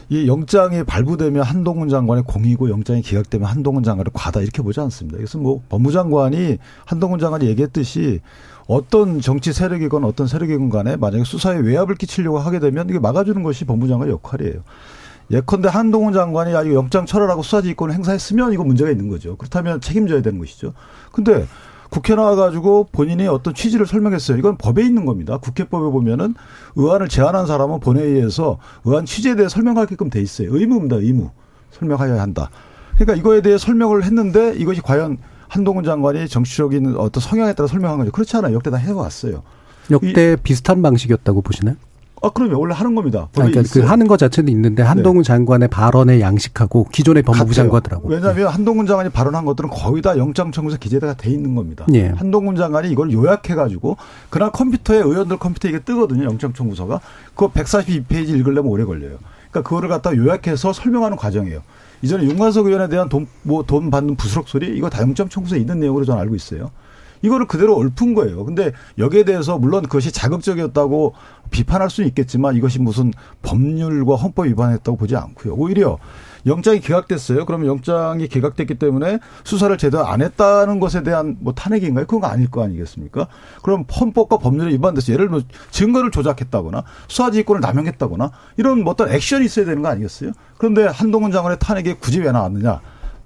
이 영장이 발부되면 한동훈 장관의 공이고 영장이 기각되면 한동훈 장관의 과다 이렇게 보지 않습니다. 그래서 뭐 법무장관이 한동훈 장관이 얘기했듯이 어떤 정치 세력이건 어떤 세력이건 간에 만약에 수사에 외압을 끼치려고 하게 되면 이게 막아주는 것이 법무장관의 역할이에요. 예컨대 한동훈 장관이 아주 영장 철회하고 수사지휘권을 행사했으면 이거 문제가 있는 거죠. 그렇다면 책임져야 되는 것이죠. 근데 국회 나와가지고 본인이 어떤 취지를 설명했어요. 이건 법에 있는 겁니다. 국회법에 보면은 의안을 제안한 사람은 본회의에서 의안 취지에 대해 설명하게끔 돼 있어요. 의무입니다. 의무. 설명하여야 한다. 그러니까 이거에 대해 설명을 했는데 이것이 과연 한동훈 장관이 정치적인 어떤 성향에 따라 설명한 거죠. 그렇지 않아요. 역대 다 해왔어요. 역대 비슷한 방식이었다고 보시나요? 아, 그럼요. 원래 하는 겁니다. 그러니까 그 하는 것 자체도 있는데 한동훈 네. 장관의 발언에 양식하고 기존의 법무부 장관들하고. 왜냐하면 한동훈 장관이 발언한 것들은 거의 다 영장 청구서 기재가 돼 있는 겁니다. 예. 한동훈 장관이 이걸 요약해 가지고 그날 컴퓨터에 의원들 컴퓨터에 이게 뜨거든요. 영장 청구서가. 그거 142페이지 읽으려면 오래 걸려요. 그러니까 그거를 갖다 요약해서 설명하는 과정이에요. 이전에 윤관석 의원에 대한 돈, 뭐, 돈 받는 부스럭 소리, 이거 다 영장 청구서에 있는 내용으로 저는 알고 있어요. 이거를 그대로 읊은 거예요. 근데 여기에 대해서 물론 그것이 자극적이었다고 비판할 수는 있겠지만 이것이 무슨 법률과 헌법 위반했다고 보지 않고요. 오히려 영장이 기각됐어요. 그러면 영장이 기각됐기 때문에 수사를 제대로 안 했다는 것에 대한 뭐 탄핵인가요? 그건 아닐 거 아니겠습니까? 그럼 헌법과 법률에 위반돼서 예를 들면 증거를 조작했다거나 수사지휘권을 남용했다거나 이런 뭐 어떤 액션이 있어야 되는 거 아니겠어요? 그런데 한동훈 장관의 탄핵이 굳이 왜 나왔느냐?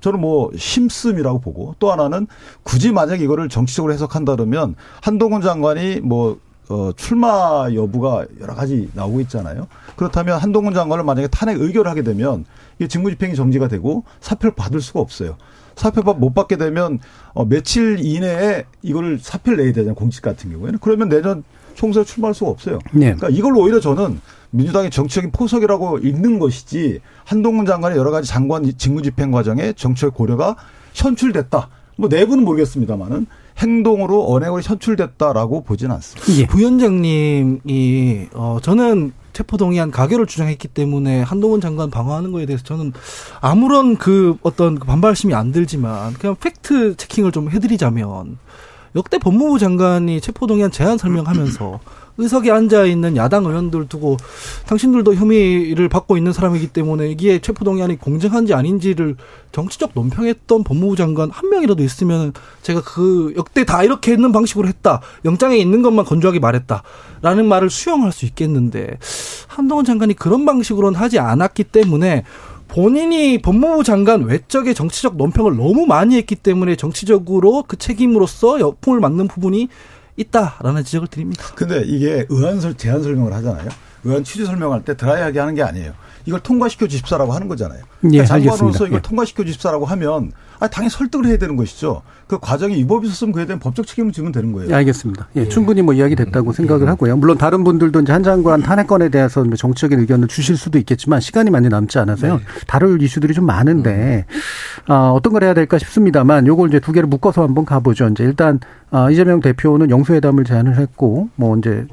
저는 뭐 심씀이라고 보고 또 하나는 굳이 만약 이거를 정치적으로 해석한다 그러면 한동훈 장관이 뭐 어, 출마 여부가 여러 가지 나오고 있잖아요. 그렇다면 한동훈 장관을 만약에 탄핵 의결을 하게 되면 이게 직무집행이 정지가 되고 사표를 받을 수가 없어요. 사표 못 받게 되면 어, 며칠 이내에 이거를 사표를 내야 되잖아요. 공직 같은 경우에는. 그러면 내년 총선에 출마할 수가 없어요. 네. 그러니까 이걸 오히려 저는 민주당의 정치적인 포석이라고 읽는 것이지 한동훈 장관의 여러 가지 장관 직무 집행 과정에 정치적 고려가 현출됐다. 뭐 내부는 모르겠습니다만은 행동으로 언행으로 현출됐다라고 보지는 않습니다. 예. 부위원장님이 어 저는 체포동의안 가결을 주장했기 때문에 한동훈 장관 방어하는 거에 대해서 저는 아무런 그 어떤 반발심이 안 들지만 그냥 팩트 체킹을 좀 해드리자면 역대 법무부 장관이 체포동의안 제안 설명하면서 의석에 앉아 있는 야당 의원들 두고 당신들도 혐의를 받고 있는 사람이기 때문에 이게 체포동의안이 공정한지 아닌지를 정치적 논평했던 법무부 장관 한 명이라도 있으면 제가 그 역대 다 이렇게 있는 방식으로 했다. 영장에 있는 것만 건조하게 말했다라는 말을 수용할 수 있겠는데 한동훈 장관이 그런 방식으로는 하지 않았기 때문에 본인이 법무부 장관 외적의 정치적 논평을 너무 많이 했기 때문에 정치적으로 그 책임으로서 역풍을 맞는 부분이 있다라는 지적을 드립니다. 근데 이게 의안 설 제안 설명을 하잖아요. 의안 취지 설명할 때 드라이하게 하는 게 아니에요. 이걸 통과시켜 주십사라고 하는 거잖아요. 예, 그러니까 장관으로서 이걸 예. 통과시켜 주십사라고 하면 아 당연히 설득을 해야 되는 것이죠. 그 과정에 위법이 있었으면 그에 대한 법적 책임을 지면 되는 거예요. 예, 알겠습니다. 예, 예. 충분히 뭐 이야기 됐다고 음, 생각을 예. 하고요. 물론 다른 분들도 이제 한 장관 탄핵건에 대해서 뭐 정치적인 의견을 주실 수도 있겠지만 시간이 많이 남지 않아서요. 네. 다룰 이슈들이 좀 많은데 음. 아, 어떤 걸 해야 될까 싶습니다만 요걸 이제 두 개를 묶어서 한번 가보죠. 이제 일단 아, 이재명 대표는 영수회담을 제안을 했고 뭐 이제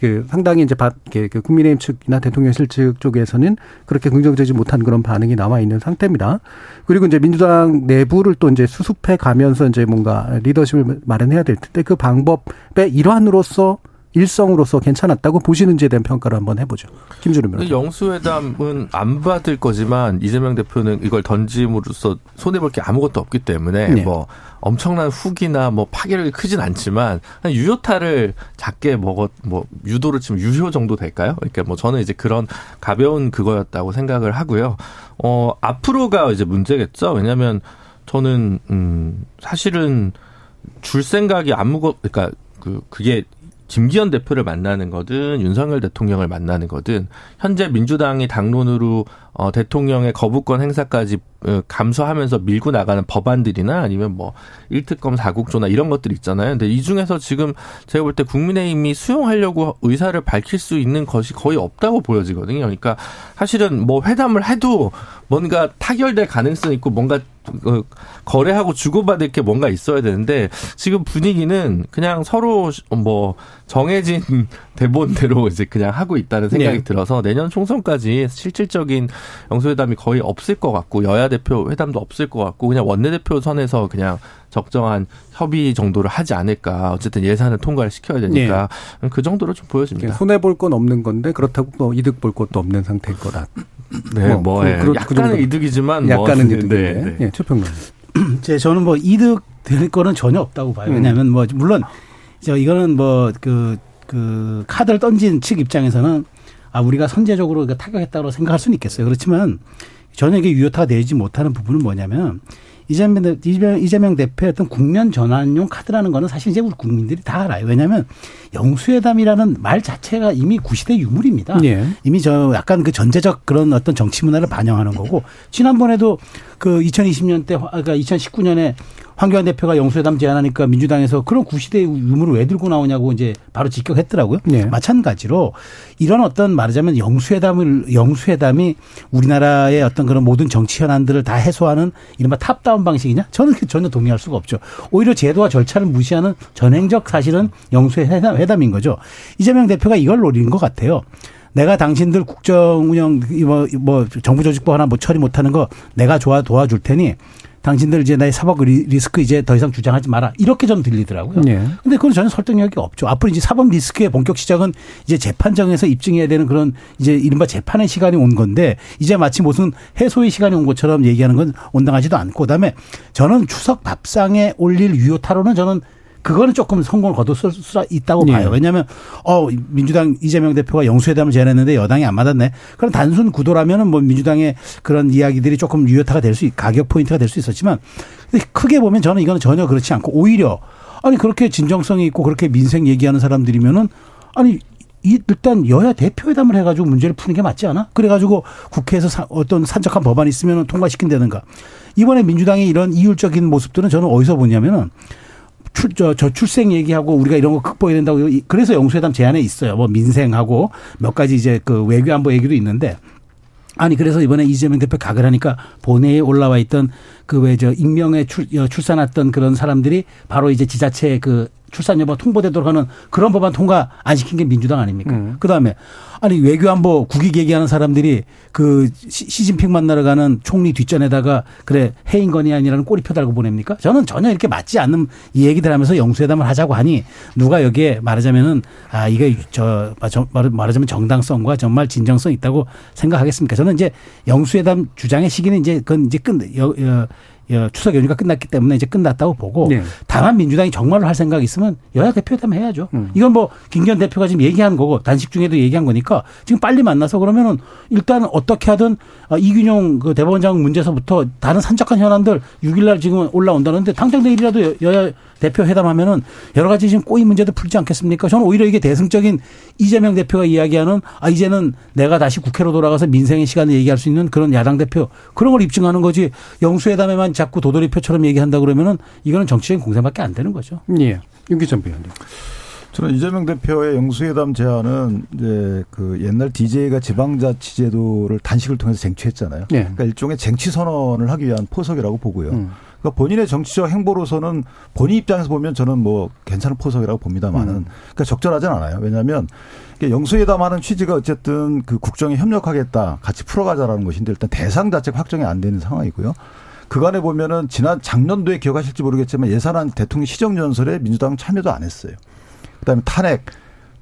그 상당히 이제 그 국민의힘 측이나 대통령실 측 쪽에서는 그렇게 긍정적이지 못한 그런 반응이 나와 있는 상태입니다. 그리고 이제 민주당 내부를 또 이제 수습해 가면서 이제 뭔가 리더십을 마련해야 될 텐데 그 방법의 일환으로서 일성으로서 괜찮았다고 보시는지에 대한 평가를 한번 해보죠. 김주름 변호사. 영수회담은 안 받을 거지만 이재명 대표는 이걸 던짐으로써 손해볼 게 아무것도 없기 때문에 네. 뭐 엄청난 후기나 뭐 파괴력이 크진 않지만 유효타를 작게 먹었 뭐 유도를 치면 유효 정도 될까요? 그러니까 뭐 저는 이제 그런 가벼운 그거였다고 생각을 하고요. 어 앞으로가 이제 문제겠죠. 왜냐하면 저는 음 사실은 줄 생각이 아무것 그러니까 그 그게 김기현 대표를 만나는 거든 윤석열 대통령을 만나는 거든 현재 민주당이 당론으로 어 대통령의 거부권 행사까지 어, 감수하면서 밀고 나가는 법안들이나 아니면 뭐 1특검 4국조나 이런 것들 있잖아요. 근데 이 중에서 지금 제가 볼 때 국민의힘이 수용하려고 의사를 밝힐 수 있는 것이 거의 없다고 보여지거든요. 그러니까 사실은 뭐 회담을 해도 뭔가 타결될 가능성이 있고 뭔가 그 거래하고 주고받을 게 뭔가 있어야 되는데 지금 분위기는 그냥 서로 뭐 정해진 <laughs> 대본대로 이제 그냥 하고 있다는 생각이 네. 들어서 내년 총선까지 실질적인 영수회담이 거의 없을 것 같고 여야 대표 회담도 없을 것 같고 그냥 원내대표 선에서 그냥 적정한 협의 정도를 하지 않을까. 어쨌든 예산을 통과를 시켜야 되니까 네. 그 정도로 좀 보여집니다. 손해 볼 건 없는 건데 그렇다고 뭐 이득 볼 것도 없는 상태일 거다. 네, 뭐, 뭐 그, 예. 그, 약간은 그 이득이지만 약간은 뭐, <laughs> 이득인데. 네, 네. 예, 최평론. <clears throat> 제 저는 뭐 이득 될 거는 전혀 없다고 봐요. 왜냐하면 뭐 물론 저 이거는 뭐그그 카드를 던진 측 입장에서는 아 우리가 선제적으로 타격했다고 생각할 수는 있겠어요. 그렇지만 전혀 이게 유효타가 되지 못하는 부분은 뭐냐면 이재명, 이재명, 이재명 대표의 어떤 국면 전환용 카드라는 거는 사실 이제 우리 국민들이 다 알아요. 왜냐하면 영수회담이라는 말 자체가 이미 구시대 유물입니다. 예. 이미 저 약간 그 전제적 그런 어떤 정치 문화를 반영하는 거고 지난번에도 그 2020년 때 그러니까 2019년에 황교안 대표가 영수회담 제안하니까 민주당에서 그런 구시대 유물을 왜 들고 나오냐고 이제 바로 직격했더라고요. 네. 마찬가지로 이런 어떤 말하자면 영수회담을 영수회담이 우리나라의 어떤 그런 모든 정치 현안들을 다 해소하는 이른바 top-down 방식이냐? 저는 전혀 동의할 수가 없죠. 오히려 제도와 절차를 무시하는 전횡적 사실은 영수회담인 거죠. 이재명 대표가 이걸 노리는 것 같아요. 내가 당신들 국정 운영 뭐, 뭐 정부 조직법 하나 뭐 처리 못하는 거 내가 좋아 도와줄 테니 당신들 이제 나의 사법 리스크 이제 더 이상 주장하지 마라. 이렇게 좀 들리더라고요. 네. 근데 그건 전혀 설득력이 없죠. 앞으로 이제 사법 리스크의 본격 시작은 이제 재판정에서 입증해야 되는 그런 이제 이른바 재판의 시간이 온 건데 이제 마치 무슨 해소의 시간이 온 것처럼 얘기하는 건 온당하지도 않고 그다음에 저는 추석 밥상에 올릴 유효 타로는 저는 그거는 조금 성공을 거둘 수 있다고 네. 봐요. 왜냐하면 어 민주당 이재명 대표가 영수회담을 제안했는데 여당이 안 맞았네. 그럼 단순 구도라면은 뭐 민주당의 그런 이야기들이 조금 유효타가 될 수, 있, 가격 포인트가 될 수 있었지만 크게 보면 저는 이거는 전혀 그렇지 않고 오히려 아니 그렇게 진정성이 있고 그렇게 민생 얘기하는 사람들이면은 아니 이 일단 여야 대표회담을 해가지고 문제를 푸는 게 맞지 않아? 그래가지고 국회에서 어떤 산적한 법안이 있으면 통과시킨다든가. 이번에 민주당의 이런 이율적인 모습들은 저는 어디서 보냐면은 출, 저, 저 출생 얘기하고 우리가 이런 거 극복해야 된다고 그래서 영수회담 제안에 있어요. 뭐 민생하고 몇 가지 이제 그 외교 안보 얘기도 있는데 아니 그래서 이번에 이재명 대표 각을 하니까 본회의에 올라와 있던 그 왜 저 익명에 출, 어, 출산했던 그런 사람들이 바로 이제 지자체 그 출산 여부 통보되도록 하는 그런 법안 통과 안 시킨 게 민주당 아닙니까? 음. 그다음에 아니 외교안보 국익 얘기하는 사람들이 그 시진핑 만나러 가는 총리 뒷전에다가 그래 해인건이 아니라는 꼬리표 달고 보냅니까? 저는 전혀 이렇게 맞지 않는 이 얘기들 하면서 영수회담을 하자고 하니 누가 여기에 말하자면은 아 이게 저 말하자면 정당성과 정말 진정성 있다고 생각하겠습니까? 저는 이제 영수회담 주장의 시기는 이제 그건 이제 끝 여, 여, 추석 연휴가 끝났기 때문에 이제 끝났다고 보고 네. 다만 민주당이 정말로 할 생각이 있으면 여야 대표회담 해야죠. 음. 이건 뭐 김기현 대표가 지금 얘기한 거고 단식 중에도 얘기한 거니까 지금 빨리 만나서 그러면은 일단 어떻게 하든 아, 이균용 그 대법원장 문제서부터 다른 산적한 현안들 6일날 지금 올라온다는데 당장 내일이라도 여야 대표 회담하면은 여러 가지 지금 꼬인 문제도 풀지 않겠습니까? 저는 오히려 이게 대승적인 이재명 대표가 이야기하는 아 이제는 내가 다시 국회로 돌아가서 민생의 시간을 얘기할 수 있는 그런 야당 대표 그런 걸 입증하는 거지 영수회담에만 자꾸 도돌이표처럼 얘기한다 그러면은 이거는 정치적인 공세밖에 안 되는 거죠. 예. 윤기전 비원님. 저는 이재명 대표의 영수회담 제안은 이제 그 옛날 DJ가 지방자치제도를 단식을 통해서 쟁취했잖아요. 네. 그러니까 일종의 쟁취 선언을 하기 위한 포석이라고 보고요. 음. 그러니까 본인의 정치적 행보로서는 본인 입장에서 보면 저는 뭐 괜찮은 포석이라고 봅니다만은 음. 그러니까 적절하진 않아요. 왜냐하면 영수회담하는 취지가 어쨌든 그 국정에 협력하겠다, 같이 풀어가자라는 것인데 일단 대상 자체가 확정이 안 되는 상황이고요. 그간에 보면은 지난 작년도에 기억하실지 모르겠지만 예산안 대통령 시정연설에 민주당은 참여도 안 했어요. 그다음에 탄핵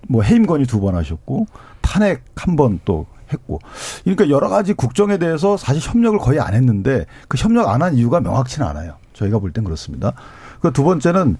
뭐 해임 건의 두 번 하셨고 탄핵 한 번 또 했고 그러니까 여러 가지 국정에 대해서 사실 협력을 거의 안 했는데 그 협력 안 한 이유가 명확치는 않아요. 저희가 볼 땐 그렇습니다. 그 두 번째는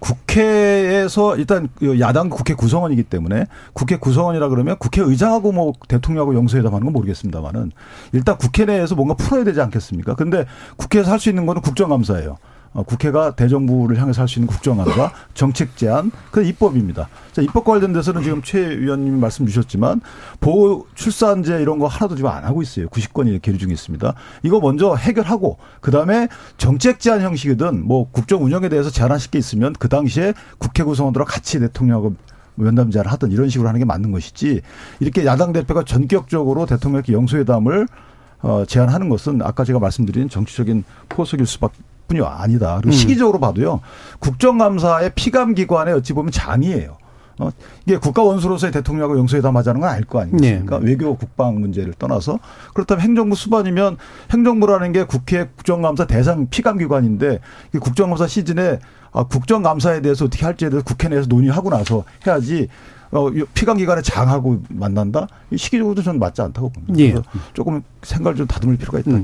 국회에서 일단 야당 국회 구성원이기 때문에 국회 구성원이라 그러면 국회의장하고 뭐 대통령하고 영수회담하는 건 모르겠습니다만은 일단 국회 내에서 뭔가 풀어야 되지 않겠습니까? 근데 국회에서 할 수 있는 거는 국정감사예요. 어, 국회가 대정부를 향해서 할 수 있는 국정안과 <laughs> 정책 제안, 그 입법입니다. 자, 입법 관련돼서는 지금 최 위원님이 말씀 주셨지만 보호 출산제 이런 거 하나도 지금 안 하고 있어요. 90건이 계류 중에 있습니다. 이거 먼저 해결하고 그다음에 정책 제안 형식이든 뭐 국정 운영에 대해서 제안하실 게 있으면 그 당시에 국회 구성원들과 같이 대통령하고 면담 제안을 하든 이런 식으로 하는 게 맞는 것이지 이렇게 야당 대표가 전격적으로 대통령께 영수회담을 어, 제안하는 것은 아까 제가 말씀드린 정치적인 포석일 수밖에 뿐이 아니다. 그리고 음. 시기적으로 봐도요. 국정감사의 피감 기관의 어찌 보면 장이에요. 어, 이게 국가 원수로서의 대통령하고 영수회담하자는 건 알 거 아니겠습니까? 네. 외교 국방 문제를 떠나서 그렇다면 행정부 수반이면 행정부라는 게 국회 국정감사 대상 피감 기관인데 국정감사 시즌에 아, 국정감사에 대해서 어떻게 할지에 대해서 국회 내에서 논의하고 나서 해야지 어, 피감 기관의 장하고 만난다? 시기적으로도 저는 맞지 않다고 봅니다. 예. 조금 생각을 좀 다듬을 필요가 있다. 음,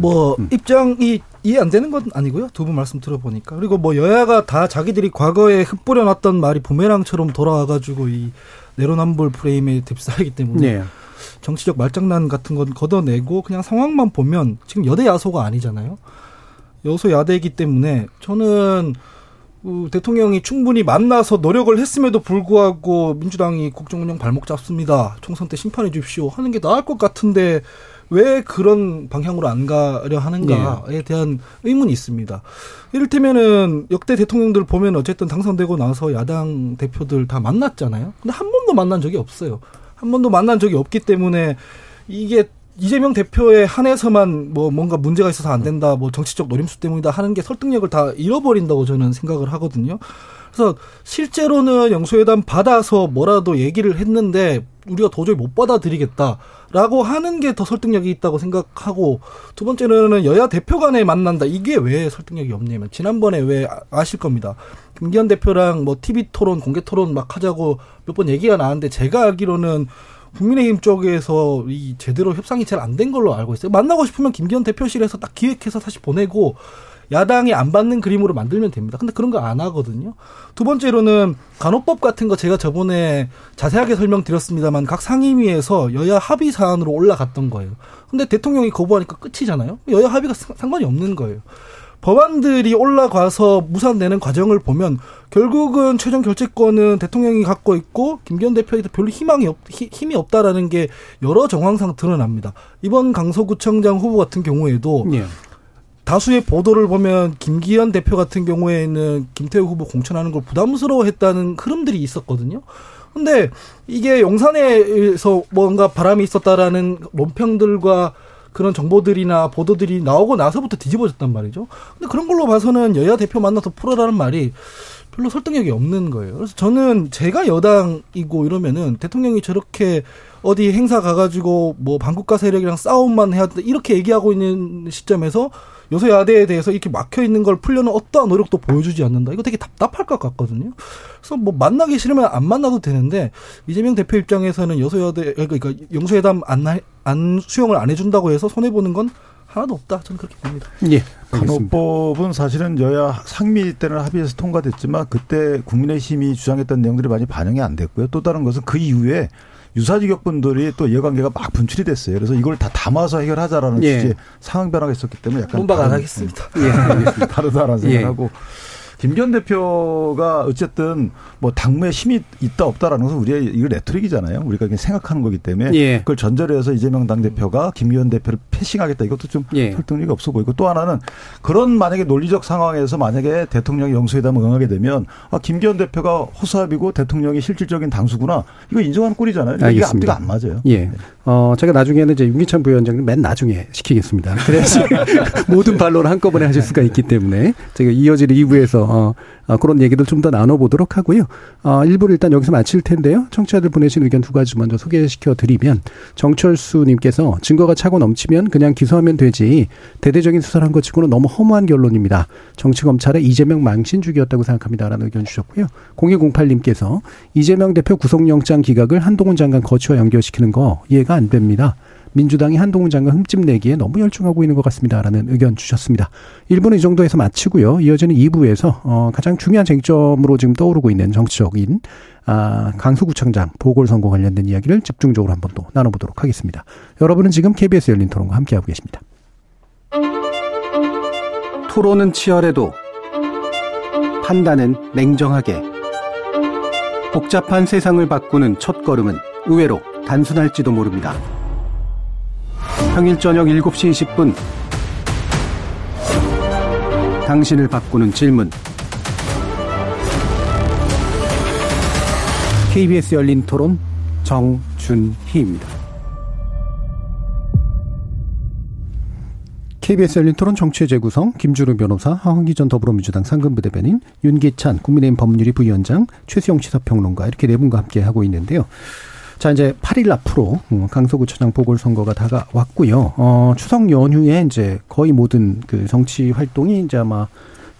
뭐 음. 입장이 이해 안 되는 건 아니고요. 두 분 말씀 들어보니까 그리고 뭐 여야가 다 자기들이 과거에 흩뿌려 놨던 말이 부메랑처럼 돌아와가지고 이 내로남불 프레임에 휩싸이기 때문에 네. 정치적 말장난 같은 건 걷어내고 그냥 상황만 보면 지금 여대 야소가 아니잖아요. 여소 야대이기 때문에 저는 그 대통령이 충분히 만나서 노력을 했음에도 불구하고 민주당이 국정 운영 발목 잡습니다. 총선 때 심판해 주십시오. 하는 게 나을 것 같은데 왜 그런 방향으로 안 가려 하는가에 네. 대한 의문이 있습니다. 이를테면은 역대 대통령들 보면 어쨌든 당선되고 나서 야당 대표들 다 만났잖아요. 근데 한 번도 만난 적이 없어요. 한 번도 만난 적이 없기 때문에 이게 이재명 대표에 한해서만 뭐 뭔가 문제가 있어서 안 된다, 뭐 정치적 노림수 때문이다 하는 게 설득력을 다 잃어버린다고 저는 생각을 하거든요. 그래서 실제로는 영수회담 받아서 뭐라도 얘기를 했는데 우리가 도저히 못 받아들이겠다라고 하는 게 더 설득력이 있다고 생각하고 두 번째로는 여야 대표 간에 만난다. 이게 왜 설득력이 없냐면 지난번에 왜 아, 아실 겁니다. 김기현 대표랑 뭐 TV 토론, 공개 토론 막 하자고 몇 번 얘기가 나왔는데 제가 알기로는 국민의힘 쪽에서 이 제대로 협상이 잘 안 된 걸로 알고 있어요. 만나고 싶으면 김기현 대표실에서 딱 기획해서 다시 보내고 야당이 안 받는 그림으로 만들면 됩니다. 근데 그런 거 안 하거든요. 두 번째로는 간호법 같은 거 제가 저번에 자세하게 설명드렸습니다만 각 상임위에서 여야 합의 사안으로 올라갔던 거예요. 근데 대통령이 거부하니까 끝이잖아요. 여야 합의가 상관이 없는 거예요. 법안들이 올라가서 무산되는 과정을 보면 결국은 최종 결재권은 대통령이 갖고 있고 김기현 대표에도 별로 희망이 없, 힘이 없다라는 게 여러 정황상 드러납니다. 이번 강서구청장 후보 같은 경우에도 예. 다수의 보도를 보면 김기현 대표 같은 경우에는 김태우 후보 공천하는 걸 부담스러워했다는 흐름들이 있었거든요. 근데 이게 용산에서 뭔가 바람이 있었다라는 논평들과 그런 정보들이나 보도들이 나오고 나서부터 뒤집어졌단 말이죠. 근데 그런 걸로 봐서는 여야 대표 만나서 풀어라는 말이 별로 설득력이 없는 거예요. 그래서 저는 제가 여당이고 이러면은 대통령이 저렇게 어디 행사 가가지고 뭐 반국가 세력이랑 싸움만 해야 된다 이렇게 얘기하고 있는 시점에서 여소야대에 대해서 이렇게 막혀 있는 걸 풀려는 어떠한 노력도 보여주지 않는다. 이거 되게 답답할 것 같거든요. 그래서 뭐 만나기 싫으면 안 만나도 되는데 이재명 대표 입장에서는 여소야대 그러니까 영수회담 안, 안 수용을 안 해준다고 해서 손해 보는 건 하나도 없다. 저는 그렇게 봅니다. 예. 간호법은 사실은 여야 상미 때는 합의해서 통과됐지만 그때 국민의힘이 주장했던 내용들이 많이 반영이 안 됐고요. 또 다른 것은 그 이후에 유사직역 분들이 또 이해관계가 막 분출이 됐어요. 그래서 이걸 다 담아서 해결하자라는 예. 취지의 상황 변화가 있었기 때문에 약간 문박 안 하겠습니다. 예, <laughs> 다르다라는 생각하고 예. 김기현 대표가 어쨌든 뭐 당무에 힘이 있다 없다라는 것은 우리의 이거 레토릭이잖아요. 우리가 그냥 생각하는 거기 때문에 예. 그걸 전제로 해서 이재명 당 대표가 김기현 대표를 패싱하겠다 이것도 좀 예. 설득력이 없어 보이고 또 하나는 그런 만약에 논리적 상황에서 만약에 대통령이 영수회담을 응하게 되면 아 김기현 대표가 호수아비고 대통령이 실질적인 당수구나 이거 인정하는 꼴이잖아요. 그러니까 이게 앞뒤가 안 맞아요. 예. 네. 어 제가 나중에는 이제 윤기찬 부위원장님 맨 나중에 시키겠습니다. 그래서 <laughs> 모든 반론을 한꺼번에 하실 수가 있기 때문에 제가 이어질 2부에서 어, 어, 그런 얘기들 좀 더 나눠보도록 하고요. 어, 일부를 일단 여기서 마칠 텐데요. 청취자들 보내신 의견 두 가지 먼저 소개시켜 드리면 정철수님께서 증거가 차고 넘치면 그냥 기소하면 되지 대대적인 수사를 한 것 치고는 너무 허무한 결론입니다. 정치검찰의 이재명 망신주기였다고 생각합니다라는 의견 주셨고요. 0208님께서 이재명 대표 구속영장 기각을 한동훈 장관 거치와 연결시키는 거 이해가 안 됩니다. 민주당이 한동훈 장관 흠집 내기에 너무 열중하고 있는 것 같습니다라는 의견 주셨습니다. 1부는 이 정도에서 마치고요. 이어지는 2부에서 어, 가장 중요한 쟁점으로 지금 떠오르고 있는 정치적인 아, 강수구청장 보궐선거 관련된 이야기를 집중적으로 한번 또 나눠보도록 하겠습니다. 여러분은 지금 KBS 열린 토론과 함께하고 계십니다. 토론은 치열해도 판단은 냉정하게 복잡한 세상을 바꾸는 첫 걸음은 의외로 단순할지도 모릅니다. 평일 저녁 7시 20분 당신을 바꾸는 질문 KBS 열린 토론 정준희입니다. KBS 열린 토론 정치의 재구성 김주루 변호사, 하원기 전 더불어민주당 상근부 대변인, 윤기찬 국민의힘 법률위 부위원장, 최수영 시사평론가 이렇게 네 분과 함께 하고 있는데요. 자, 이제 8일 앞으로 음, 강서구청장 보궐선거가 다가왔고요. 어, 추석 연휴에 이제 거의 모든 그 정치 활동이 이제 아마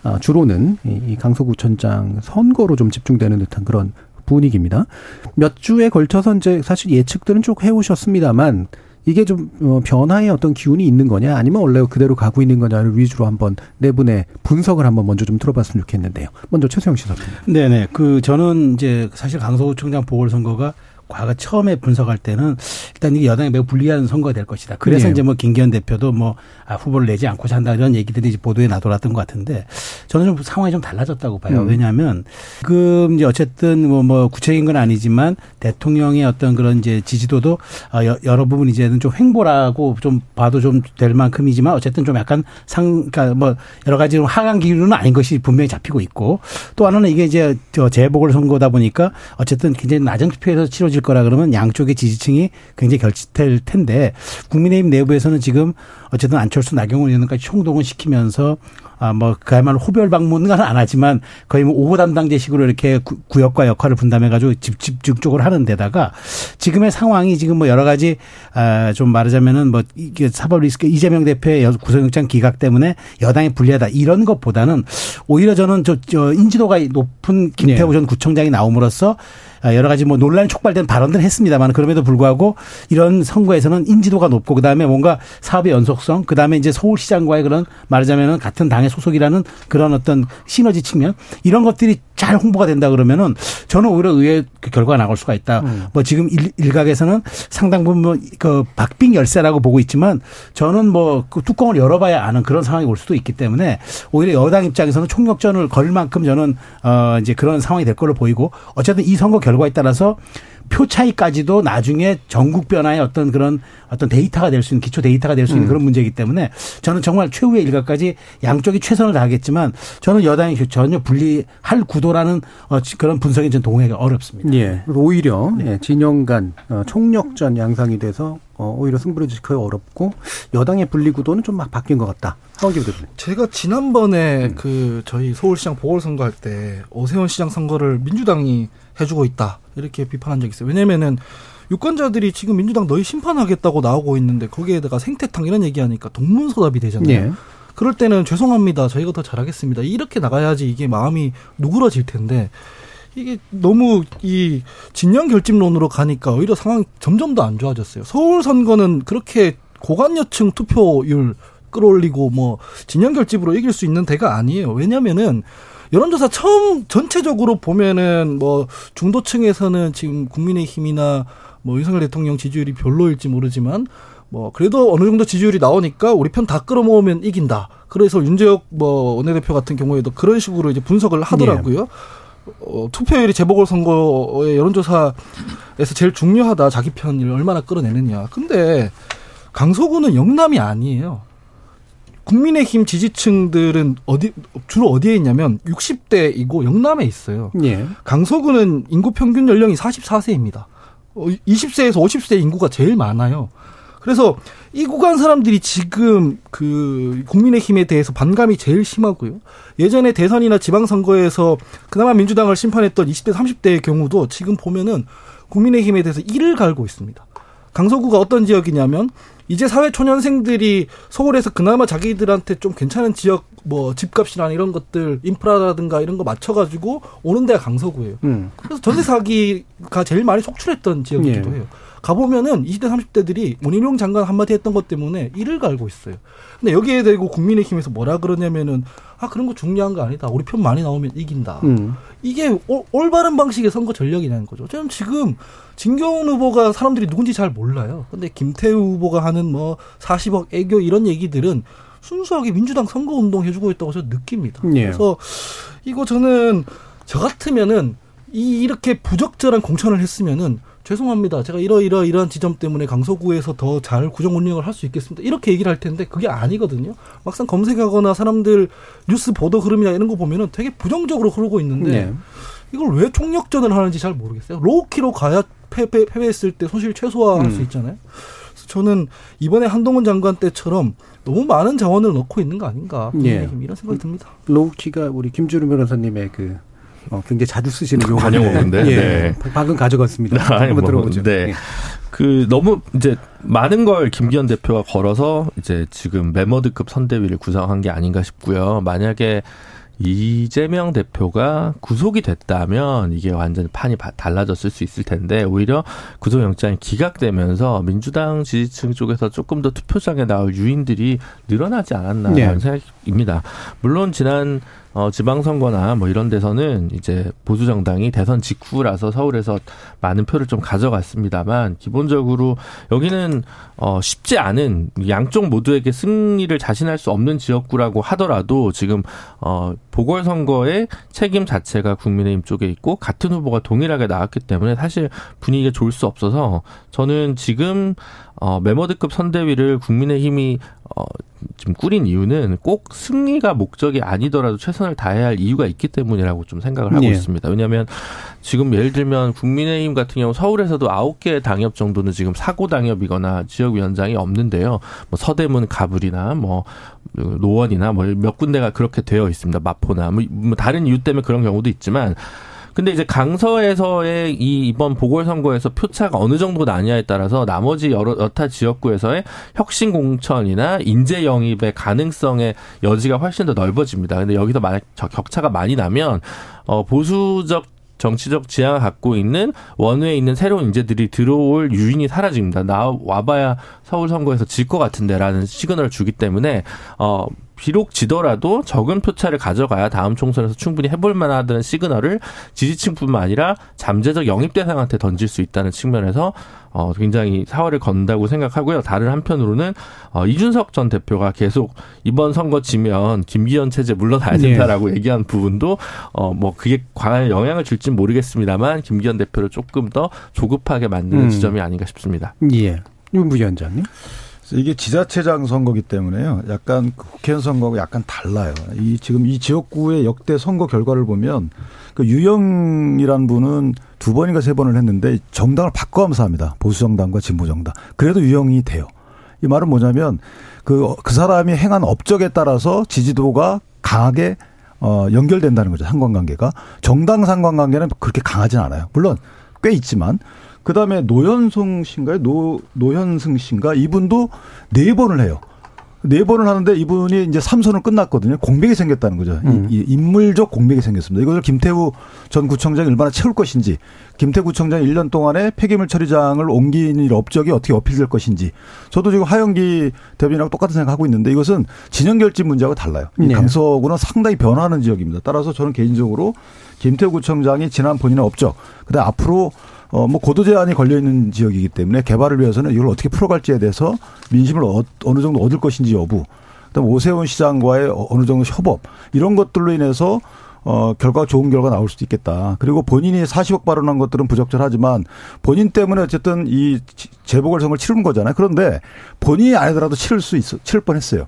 아, 주로는 이 강서구청장 선거로 좀 집중되는 듯한 그런 분위기입니다. 몇 주에 걸쳐서 이제 사실 예측들은 쭉 해오셨습니다만 이게 좀 어, 변화의 어떤 기운이 있는 거냐 아니면 원래 그대로 가고 있는 거냐를 위주로 한번 네 분의 분석을 한번 먼저 좀 들어봤으면 좋겠는데요. 먼저 씨 선생님. 네네. 그 저는 이제 사실 강서구청장 보궐선거가 과거 처음에 분석할 때는 일단 이게 여당이 매우 불리한 선거가 될 것이다. 그래서 네. 이제 뭐 김기현 대표도 뭐 아, 후보를 내지 않고자 한다 이런 얘기들이 이제 보도에 나돌았던 것 같은데 저는 좀 상황이 좀 달라졌다고 봐요. 음. 왜냐하면 그 이제 어쨌든 뭐, 뭐 구체적인 건 아니지만 대통령의 어떤 그런 이제 지지도도 어, 여러 부분 이제는 좀 횡보라고 좀 봐도 좀 될 만큼이지만 어쨌든 좀 약간 상, 그러니까 뭐 여러 가지 하강 기류는 아닌 것이 분명히 잡히고 있고 또 하나는 이게 이제 재보궐 선거다 보니까 어쨌든 굉장히 낮은 투표에서 치러질 거라 그러면 양쪽의 지지층이 굉장히 결집될 텐데 국민의힘 내부에서는 지금 어쨌든 안철수 나경원 의원까지 총동원 시키면서 아, 뭐, 그야말로 호별 방문은 안 하지만 거의 뭐 오호 담당제식으로 이렇게 구, 역과 역할을 분담해가지고 집, 집중적으로 하는 데다가 지금의 상황이 지금 뭐 여러 가지, 아, 좀 말하자면은 뭐 이게 사법 리스크 이재명 대표의 구속영장 기각 때문에 여당이 불리하다 이런 것보다는 오히려 저는 저, 저 인지도가 높은 김태우 네. 전 구청장이 나옴으로써 아, 여러 가지 뭐 논란이 촉발된 발언들을 했습니다만 그럼에도 불구하고 이런 선거에서는 인지도가 높고 그다음에 뭔가 사업의 연속 성 그 다음에 이제 서울시장과의 그런 말하자면은 같은 당의 소속이라는 그런 어떤 시너지 측면 이런 것들이 잘 홍보가 된다 그러면은 저는 오히려 의외의 그 결과가 나올 수가 있다. 음. 뭐 지금 일, 각에서는 상당 부분 뭐그 박빙 열세라고 보고 있지만 저는 뭐 그 뚜껑을 열어봐야 아는 그런 상황이 올 수도 있기 때문에 오히려 여당 입장에서는 총력전을 걸 만큼 저는 어 이제 그런 상황이 될 걸로 보이고 어쨌든 이 선거 결과에 따라서 표 차이까지도 나중에 전국 변화의 어떤 그런 어떤 데이터가 될 수 있는 기초 데이터가 될 수 있는 음. 그런 문제이기 때문에 저는 정말 최후의 일각까지 양쪽이 최선을 다하겠지만 저는 여당이 전혀 분리할 구도라는 어, 그런 분석에 좀 동의하기 어렵습니다. 예. 오히려 네. 예, 진영 간 어, 총력전 양상이 돼서 어, 오히려 승부를 지키기 어렵고 여당의 분리 구도는 좀 막 바뀐 것 같다. 황기 대표님. 제가 지난번에 음. 그 저희 서울시장 보궐선거 할 때 오세훈 시장 선거를 민주당이 해주고 있다 이렇게 비판한 적이 있어요. 왜냐면은 유권자들이 지금 민주당 너희 심판하겠다고 나오고 있는데 거기에다가 생태탕 이런 얘기하니까 동문서답이 되잖아요. 예. 그럴 때는 죄송합니다. 저희가 더 잘하겠습니다. 이렇게 나가야지 이게 마음이 누그러질 텐데 이게 너무 이 진영 결집론으로 가니까 오히려 상황이 점점 더 안 좋아졌어요. 서울 선거는 그렇게 고관여층 투표율 끌어올리고 뭐 진영 결집으로 이길 수 있는 대가 아니에요. 왜냐면은 여론조사 처음 전체적으로 보면은 뭐 중도층에서는 지금 국민의힘이나 뭐 윤석열 대통령 지지율이 별로일지 모르지만 뭐 그래도 어느 정도 지지율이 나오니까 우리 편 다 끌어모으면 이긴다. 그래서 윤재혁 뭐 원내대표 같은 경우에도 그런 식으로 이제 분석을 하더라고요. 네. 어, 투표율이 재보궐 선거의 여론조사에서 제일 중요하다. 자기 편을 얼마나 끌어내느냐. 근데 강서구는 영남이 아니에요. 국민의힘 지지층들은 어디 주로 어디에 있냐면 60대이고 영남에 있어요. 예. 강서구는 인구 평균 연령이 44세입니다. 20세에서 50세 인구가 제일 많아요. 그래서 이 구간 사람들이 지금 그 국민의힘에 대해서 반감이 제일 심하고요. 예전에 대선이나 지방선거에서 그나마 민주당을 심판했던 20대, 30대의 경우도 지금 보면은 국민의힘에 대해서 이를 갈고 있습니다. 강서구가 어떤 지역이냐면 이제 사회 초년생들이 서울에서 그나마 자기들한테 좀 괜찮은 지역 뭐 집값이나 이런 것들 인프라라든가 이런 거 맞춰가지고 오는 데가 강서구예요. 음. 그래서 전세 사기가 제일 많이 속출했던 지역이기도 예. 해요. 가보면은 20대 30대들이 원희룡 장관 한마디 했던 것 때문에 이를 갈고 있어요. 근데 여기에 대고 국민의힘에서 뭐라 그러냐면은 아 그런 거 중요한 거 아니다. 우리 편 많이 나오면 이긴다. 음. 이게 올, 올바른 방식의 선거 전략이라는 거죠. 저는 지금 진경훈 후보가 사람들이 누군지 잘 몰라요. 근데 김태우 후보가 하는 뭐 40억 애교 이런 얘기들은 순수하게 민주당 선거 운동 해주고 있다고 저는 느낍니다. 예. 그래서 이거 저는 저 같으면은 이 이렇게 부적절한 공천을 했으면은 죄송합니다. 제가 이러이러 이러한 지점 때문에 강서구에서 더 잘 구정 운영을 할 수 있겠습니다. 이렇게 얘기를 할 텐데 그게 아니거든요. 막상 검색하거나 사람들 뉴스 보도 흐름이나 이런 거 보면은 되게 부정적으로 흐르고 있는데 네. 이걸 왜 총력전을 하는지 잘 모르겠어요. low-key로 가야 패배, 패배했을 때 손실 최소화할 음. 수 있잖아요. 저는 이번에 한동훈 장관 때처럼 너무 많은 자원을 넣고 있는 거 아닌가 예. 이런 생각이 듭니다. low-key가 우리 김주름 변호사님의 그 어, 굉장히 자주 쓰시는 용어인데 예. 네. 방금 가져갔습니다. 아니, 한번 뭐, 들어보죠. 네. 예. 그 너무 이제 많은 걸 김기현 대표가 걸어서 이제 지금 메머드급 선대위를 구성한 게 아닌가 싶고요. 만약에 이재명 대표가 구속이 됐다면 이게 완전 판이 달라졌을 수 있을 텐데 오히려 구속영장이 기각되면서 민주당 지지층 쪽에서 조금 더 투표장에 나올 유인들이 늘어나지 않았나 네. 하는 생각입니다. 물론 지난 어, 지방선거나 뭐 이런 데서는 이제 보수 정당이 대선 직후라서 서울에서 많은 표를 좀 가져갔습니다만 기본적으로 여기는 어, 쉽지 않은 양쪽 모두에게 승리를 자신할 수 없는 지역구라고 하더라도 지금 어, 보궐선거의 책임 자체가 국민의힘 쪽에 있고 같은 후보가 동일하게 나왔기 때문에 사실 분위기가 좋을 수 없어서 저는 지금 어, 메모드급 선대위를 국민의힘이 어, 지금 꾸린 이유는 꼭 승리가 목적이 아니더라도 최선을 다해야 할 이유가 있기 때문이라고 좀 생각을 하고 네. 있습니다. 왜냐하면 지금 예를 들면 국민의힘 같은 경우 서울에서도 아홉 개 당협 정도는 지금 사고 당협이거나 지역위원장이 없는데요. 뭐 서대문 가불이나 뭐 노원이나 뭐 몇 군데가 그렇게 되어 있습니다. 마포나 뭐, 뭐 다른 이유 때문에 그런 경우도 있지만 근데 이제 강서에서의 이 이번 보궐선거에서 표차가 어느 정도 나냐에 따라서 나머지 여러 여타 지역구에서의 혁신 공천이나 인재 영입의 가능성의 여지가 훨씬 더 넓어집니다. 근데 여기서 만약 격차가 많이 나면 어 보수적 정치적 지향을 갖고 있는 원외에 있는 새로운 인재들이 들어올 유인이 사라집니다. 나 와봐야 서울 선거에서 질 것 같은데라는 시그널을 주기 때문에 어 비록 지더라도 적은 표차를 가져가야 다음 총선에서 충분히 해볼 만하다는 시그널을 지지층뿐만 아니라 잠재적 영입 대상한테 던질 수 있다는 측면에서 어 굉장히 사활을 건다고 생각하고요. 다른 한편으로는 어 이준석 전 대표가 계속 이번 선거 지면 김기현 체제 물러나야 네. 된다라고 네. 얘기한 부분도 어 뭐 그게 과한 영향을 줄진 모르겠습니다만 김기현 대표를 조금 더 조급하게 만드는 음. 지점이 아닌가 싶습니다. 예. 윤 부위원장님. 이게 지자체장 선거기 때문에요. 약간 그 국회의원 선거하고 약간 달라요. 이 지금 이 지역구의 역대 선거 결과를 보면 그 유영이란 분은 두 번인가 세 번을 했는데 정당을 바꿔가면서 합니다. 보수 정당과 진보 정당. 그래도 유영이 돼요. 이 말은 뭐냐면 그, 그 사람이 행한 업적에 따라서 지지도가 강하게 어, 연결된다는 거죠. 상관관계가. 정당 상관관계는 그렇게 강하진 않아요. 물론 꽤 있지만 그 다음에 노현송 씨인가요? 노, 노현승 씨인가? 이분도 네 번을 해요. 네 번을 하는데 이분이 이제 삼선은 끝났거든요. 공백이 생겼다는 거죠. 음. 이, 인물적 공백이 생겼습니다. 이것을 김태우 전 구청장이 얼마나 채울 것인지, 김태우 구청장이 1년 동안에 폐기물 처리장을 옮긴 업적이 어떻게 어필될 것인지, 저도 지금 하영기 대변인하고 똑같은 생각하고 있는데 이것은 진영 결집 문제하고 달라요. 네. 강서구는 상당히 변화하는 지역입니다. 따라서 저는 개인적으로 김태우 구청장이 지난 본인의 업적, 그다음 앞으로 어, 뭐 고도 제한이 걸려 있는 지역이기 때문에 개발을 위해서는 이걸 어떻게 풀어갈지에 대해서 민심을 어, 어느 정도 얻을 것인지 여부, 그다음 오세훈 시장과의 어, 어느 정도 협업 이런 것들로 인해서 어, 결과가 좋은 결과 나올 수도 있겠다. 그리고 본인이 40억 발언한 것들은 부적절하지만 본인 때문에 어쨌든 이 재보궐선거를 치르는 거잖아요. 그런데 본인이 아니더라도 치를 수 있어, 치를 뻔 했어요.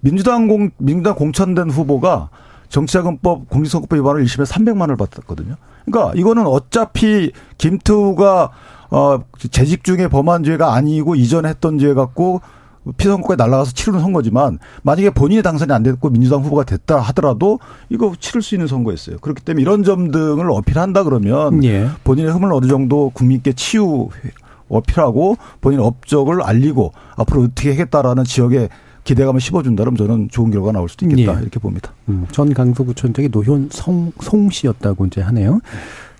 민주당 공, 민주당 공천된 후보가 정치자금법 공직선거법 위반을 1심에 300만 원을 받았거든요. 그러니까 이거는 어차피 김태우가 어 재직 중에 범한 죄가 아니고 이전에 했던 죄 갖고 피선거에 날아가서 치르는 선거지만 만약에 본인이 당선이 안 됐고 민주당 후보가 됐다 하더라도 이거 치를 수 있는 선거였어요. 그렇기 때문에 이런 점 등을 어필한다 그러면 예. 본인의 흠을 어느 정도 국민께 치유 어필하고 본인 업적을 알리고 앞으로 어떻게 하겠다라는 지역의 기대감을 씹어준다면 저는 좋은 결과가 나올 수도 있겠다 예. 이렇게 봅니다. 음, 전 강서구청장이 노현 성, 송 씨였다고 이제 하네요.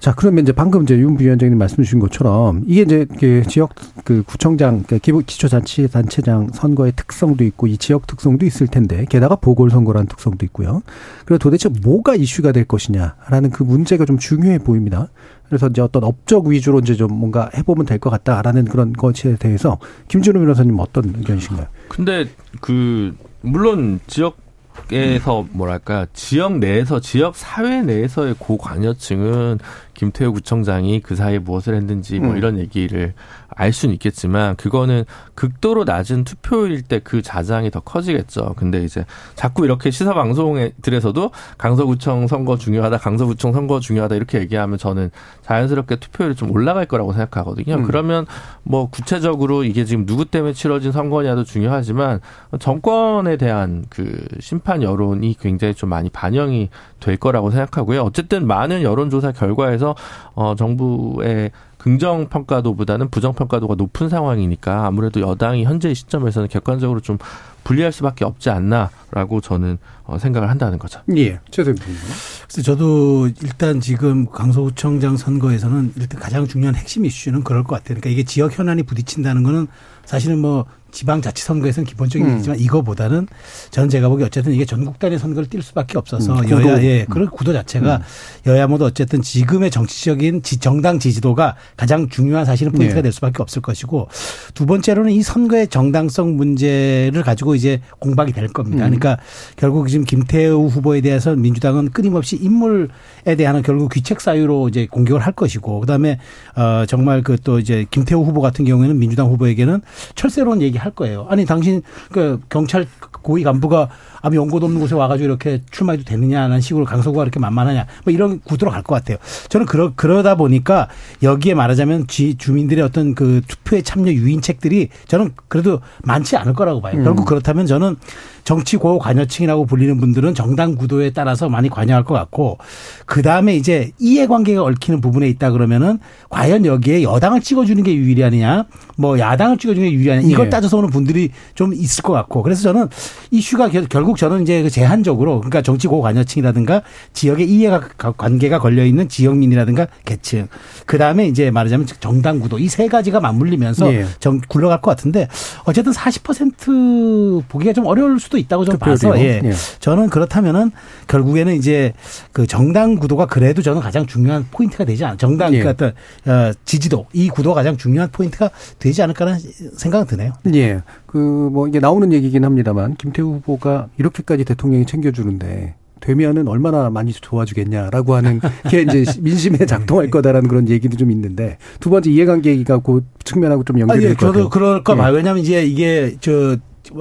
자, 그러면 이제 방금 이제 윤 부위원장님 말씀 주신 것처럼 이게 이제 그 지역 그 구청장, 그 기초자치 단체장 선거의 특성도 있고 이 지역 특성도 있을 텐데 게다가 보궐선거라는 특성도 있고요. 그리고 도대체 뭐가 이슈가 될 것이냐라는 그 문제가 좀 중요해 보입니다. 그래서 이제 어떤 업적 위주로 이제 좀 뭔가 해보면 될 것 같다라는 그런 것에 대해서 김준호 변호사님 어떤 의견이신가요? 근데 그 물론 지역 에서 뭐랄까 지역 내에서 지역 사회 내에서의 고관여층은 김태호 구청장이 그 사이에 무엇을 했는지 뭐 음. 이런 얘기를 알 수는 있겠지만 그거는 극도로 낮은 투표일 때 그 자장이 더 커지겠죠. 근데 이제 자꾸 이렇게 시사 방송들에서도 강서구청 선거 중요하다, 강서구청 선거 중요하다 이렇게 얘기하면 저는 자연스럽게 투표율이 좀 올라갈 거라고 생각하거든요. 음. 그러면 뭐 구체적으로 이게 지금 누구 때문에 치러진 선거냐도 중요하지만 정권에 대한 그 심판 여론이 굉장히 좀 많이 반영이 될 거라고 생각하고요. 어쨌든 많은 여론조사 결과에서 어 정부의 긍정 평가도보다는 부정 평가도가 높은 상황이니까 아무래도 여당이 현재 시점에서는 객관적으로 좀 불리할 수밖에 없지 않나라고 저는 어, 생각을 한다는 거죠. 예, 최대입 그래서 저도 일단 지금 강서구청장 선거에서는 일단 가장 중요한 핵심 이슈는 그럴 것 같아요. 그러니까 이게 지역 현안이 부딪힌다는 거는 사실은 뭐 지방자치선거에서는 기본적인 음. 일이지만 이거보다는 저는 제가 보기 어쨌든 이게 전국 단위 선거를 뛸 수밖에 없어서 음, 여야의 음. 그런 구도 자체가 음. 여야 모두 어쨌든 지금의 정치적인 지, 정당 지지도가 가장 중요한 사실은 포인트가 네. 될 수밖에 없을 것이고 두 번째로는 이 선거의 정당성 문제를 가지고 이제 공박이 될 겁니다. 음. 그러니까 결국 지금 김태우 후보에 대해서 민주당은 끊임없이 인물에 대한 결국 귀책 사유로 이제 공격을 할 것이고 그다음에 어 정말 그 또 이제 김태우 후보 같은 경우에는 민주당 후보에게는 철새로운 얘기 할 거예요. 아니 당신 그 경찰 고위 간부가 아무 연고도 없는 곳에 와가지고 이렇게 출마해도 되느냐는 식으로 강서구가 이렇게 만만하냐 뭐 이런 구도로 갈 것 같아요. 저는 그러 그러다 보니까 여기에 말하자면 지, 주민들의 어떤 그 투표에 참여 유인책들이 저는 그래도 많지 않을 거라고 봐요. 음. 결국 그렇다면 저는 정치 고 관여층이라고 불리는 분들은 정당 구도에 따라서 많이 관여할 것 같고 그 다음에 이제 이해관계가 얽히는 부분에 있다 그러면은 과연 여기에 여당을 찍어주는 게 유리하느냐 뭐 야당을 찍어주는 게 유리하느냐 이걸 예. 따져서 오는 분들이 좀 있을 것 같고 그래서 저는 이슈가 결국 저는 이제 그 제한적으로 그러니까 정치 고 관여층이라든가 지역의 이해 관계가 걸려 있는 지역민이라든가 계층 그 다음에 이제 말하자면 정당 구도 이 세 가지가 맞물리면서 예. 정 굴러갈 것 같은데 어쨌든 40% 보기가 좀 어려울 수도 있다고 좀 봐서 예. 예. 저는 그렇다면은 결국에는 이제 그 정당 구도가 그래도 저는 가장 중요한 포인트가 되지 않 정당 예. 그 어떤 어, 지지도 이 구도가 가장 중요한 포인트가 되지 않을까라는 생각은 드네요. 예. 그 뭐 이게 나오는 얘기긴 합니다만 김태우 후보가 이렇게까지 대통령이 챙겨주는데 되면은 얼마나 많이 도와주겠냐라고 하는 <laughs> 게 이제 민심에 작동할 거다라는 그런 얘기도 좀 있는데 두 번째 이해관계가 그 측면하고 좀 연결이 될것 같아요. 저도 그럴까 봐요. 예. 왜냐하면 이제 이게 저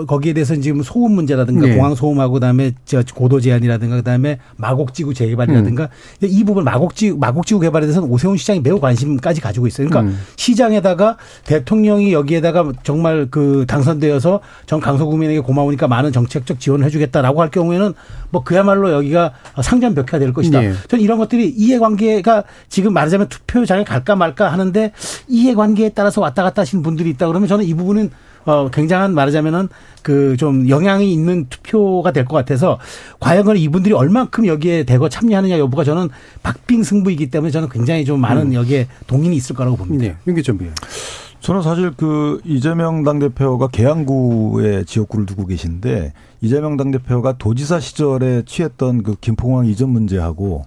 거기에 대해서는 지금 소음 문제라든가 네. 공항 소음하고 그다음에 저 고도 제한이라든가 그다음에 마곡지구 재개발이라든가 음. 이 부분 마곡지 마곡지구 개발에 대해서는 오세훈 시장이 매우 관심까지 가지고 있어요. 그러니까 음. 시장에다가 대통령이 여기에다가 정말 그 당선되어서 전 강서구민에게 고마우니까 많은 정책적 지원을 해주겠다라고 할 경우에는 뭐 그야말로 여기가 상전 벽해가 될 것이다. 네. 저는 이런 것들이 이해관계가 지금 말하자면 투표장에 갈까 말까 하는데 이해관계에 따라서 왔다 갔다 하시는 분들이 있다 그러면 저는 이 부분은 어, 굉장한 말하자면은 그 좀 영향이 있는 투표가 될 것 같아서 과연 이분들이 얼만큼 여기에 대거 참여하느냐 여부가 저는 박빙 승부이기 때문에 저는 굉장히 좀 많은 음. 여기에 동인이 있을 거라고 봅니다. 네. 윤기점 비 저는 사실 그 이재명 당대표가 계양구에 지역구를 두고 계신데 이재명 당대표가 도지사 시절에 취했던 그 김포공항 이전 문제하고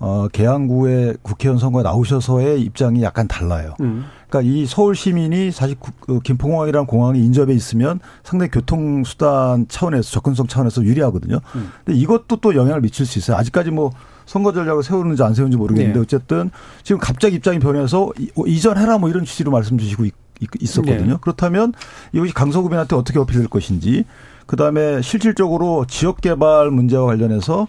어, 계양구의 국회의원 선거에 나오셔서의 입장이 약간 달라요. 음. 그러니까 이 서울 시민이 사실 그 김포공항이라는 공항이 인접해 있으면 상당히 교통수단 차원에서 접근성 차원에서 유리하거든요. 음. 근데 이것도 또 영향을 미칠 수 있어요. 아직까지 뭐 선거 전략을 세우는지 안 세우는지 모르겠는데 네. 어쨌든 지금 갑자기 입장이 변해서 어, 이전해라 뭐 이런 취지로 말씀 주시고 있었거든요. 네. 그렇다면 이것이 강서구민한테 어떻게 어필될 것인지 그다음에 실질적으로 지역 개발 문제와 관련해서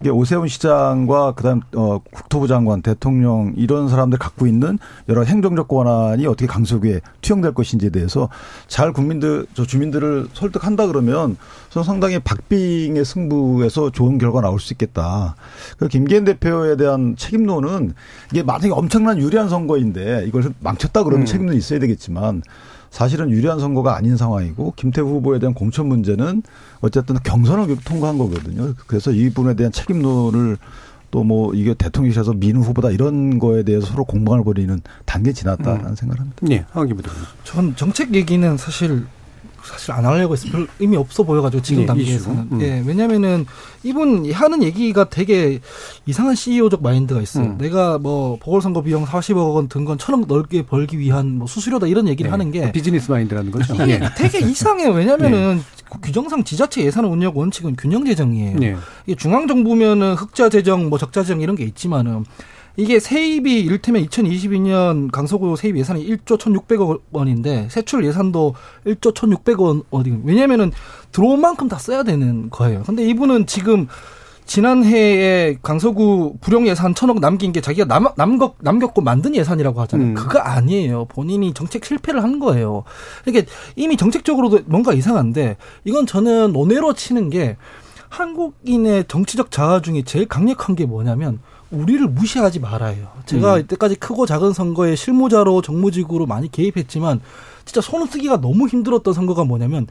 이게 오세훈 시장과 그다음 어 국토부 장관, 대통령 이런 사람들 갖고 있는 여러 행정적 권한이 어떻게 강서구에 투영될 것인지에 대해서 잘 국민들 저 주민들을 설득한다 그러면 저는 상당히 박빙의 승부에서 좋은 결과 나올 수 있겠다. 그 김기현 대표에 대한 책임론은 이게 만약에 엄청난 유리한 선거인데 이걸 망쳤다 그러면 음. 책임은 있어야 되겠지만 사실은 유리한 선거가 아닌 상황이고 김태우 후보에 대한 공천 문제는 어쨌든 경선을 통과한 거거든요. 그래서 이 부분에 대한 책임론을 또 뭐 이게 대통령이셔서 민우 후보다 이런 거에 대해서 서로 공방을 벌이는 단계 지났다라는 음. 생각을 합니다. 네, 하기 부터. 전 정책 얘기는 사실 사실 안 하려고 했어. 별 의미 없어 보여가지고 지금 네, 단계에서는. 음. 예, 왜냐면은 이분 하는 얘기가 되게 이상한 CEO적 마인드가 있어요. 음. 내가 뭐 보궐선거 비용 40억 원 든 건 천억 넓게 벌기 위한 뭐 수수료다 이런 얘기를 네. 하는 게 비즈니스 마인드라는 거죠. 이게 네. 되게 이상해요. 왜냐면은 네. 규정상 지자체 예산 운영 원칙은 균형 재정이에요. 네. 이게 중앙 정부면은 흑자 재정, 뭐 적자 재정 이런 게 있지만은 이게 세입이 이를테면 2022년 강서구 세입 예산이 1조 1,600억 원인데 세출 예산도 1조 1,600억 원이 왜냐면은 들어온 만큼 다 써야 되는 거예요. 근데 이분은 지금 지난해에 강서구 불용 예산 천억 남긴 게 자기가 남, 남겼, 남겼고 만든 예산이라고 하잖아요. 음. 그거 아니에요. 본인이 정책 실패를 한 거예요. 그러니까 이미 정책적으로도 뭔가 이상한데 이건 저는 논외로 치는 게 한국인의 정치적 자아 중에 제일 강력한 게 뭐냐면 우리를 무시하지 말아요. 제가 음. 이때까지 크고 작은 선거에 실무자로 정무직으로 많이 개입했지만 진짜 손 쓰기가 너무 힘들었던 선거가 뭐냐면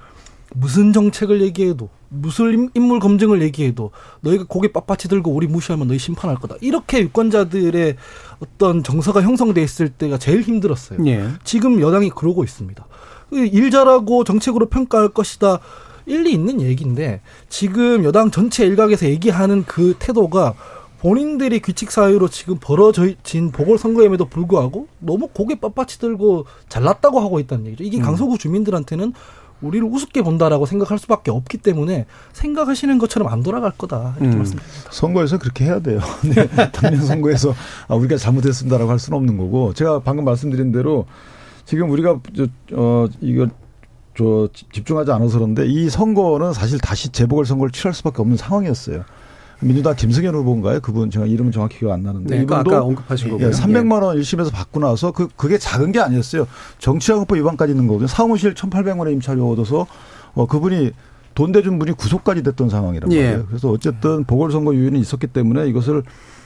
무슨 정책을 얘기해도 무슨 인물 검증을 얘기해도 너희가 고개 빳빳이 들고 우리 무시하면 너희 심판할 거다. 이렇게 유권자들의 어떤 정서가 형성돼 있을 때가 제일 힘들었어요. 예. 지금 여당이 그러고 있습니다. 일 잘하고 정책으로 평가할 것이다. 일리 있는 얘기인데 지금 여당 전체 일각에서 얘기하는 그 태도가 본인들이 규칙 사유로 지금 벌어진 보궐선거임에도 불구하고 너무 고개 빳빳이 들고 잘났다고 하고 있다는 얘기죠. 이게 음. 강서구 주민들한테는 우리를 우습게 본다라고 생각할 수밖에 없기 때문에 생각하시는 것처럼 안 돌아갈 거다 이렇게 음. 말씀드립니다. 선거에서 그렇게 해야 돼요. <laughs> 네. 당년 선거에서 아, 우리가 잘못했습니다라고 할 수는 없는 거고 제가 방금 말씀드린 대로 지금 우리가 저, 어 이거 저 집중하지 않아서 그런데 이 선거는 사실 다시 재보궐 선거를 치를 수밖에 없는 상황이었어요. 민주당 김승현 후보인가요? 그분 제가 이름은 정확히 기억 안 나는데 네, 이분도 아까 언급하신 거고요. 예, 300만 원 1심에서 받고 나서 그 그게 작은 게 아니었어요. 정치자금법 위반까지 있는 거거든요. 사무실 1,800원의 임차료 얻어서 어 그분이 돈 대준 분이 구속까지 됐던 상황이란 예. 말이에요. 예. 그래서 어쨌든 보궐선거 유인이 있었기 때문에 이것을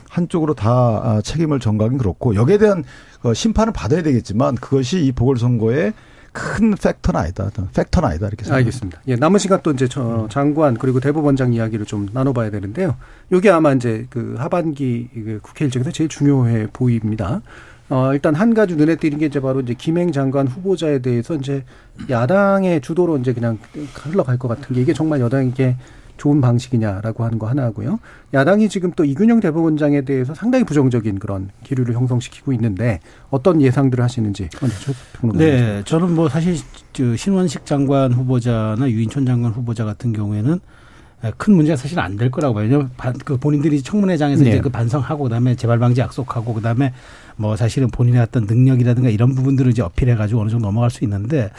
한쪽으로 다 아, 책임을 전가하긴 그렇고 여기에 대한 어, 심판을 받아야 되겠지만 그것이 이 보궐선거에 큰 팩터는 아니다. 팩터는 아니다. 이렇게 생각합니다. 알겠습니다. 예, 남은 시간 또 이제 저 장관 그리고 대법원장 이야기를 좀 나눠봐야 되는데요. 이게 아마 이제 그 하반기 그 국회 일정에서 제일 중요해 보입니다. 어, 일단 한 가지 눈에 띄는 게 이제 바로 이제 김행 장관 후보자에 대해서 이제 야당의 주도로 이제 그냥 흘러갈 것 같은 게 이게 정말 여당에게 좋은 방식이냐라고 하는 거 하나고요. 야당이 지금 또 이균영 대법원장에 대해서 상당히 부정적인 그런 기류를 형성시키고 있는데 어떤 예상들을 하시는지 네, 저는 뭐 사실 신원식 장관 후보자나 유인촌 장관 후보자 같은 경우에는 큰 문제가 사실 안 될 거라고 봐요. 왜냐면 그 본인들이 청문회장에서 네. 이제 그 반성하고 그다음에 재발 방지 약속하고 그다음에 뭐 사실은 본인의 어떤 능력이라든가 이런 부분들을 이제 어필해 가지고 어느 정도 넘어갈 수 있는데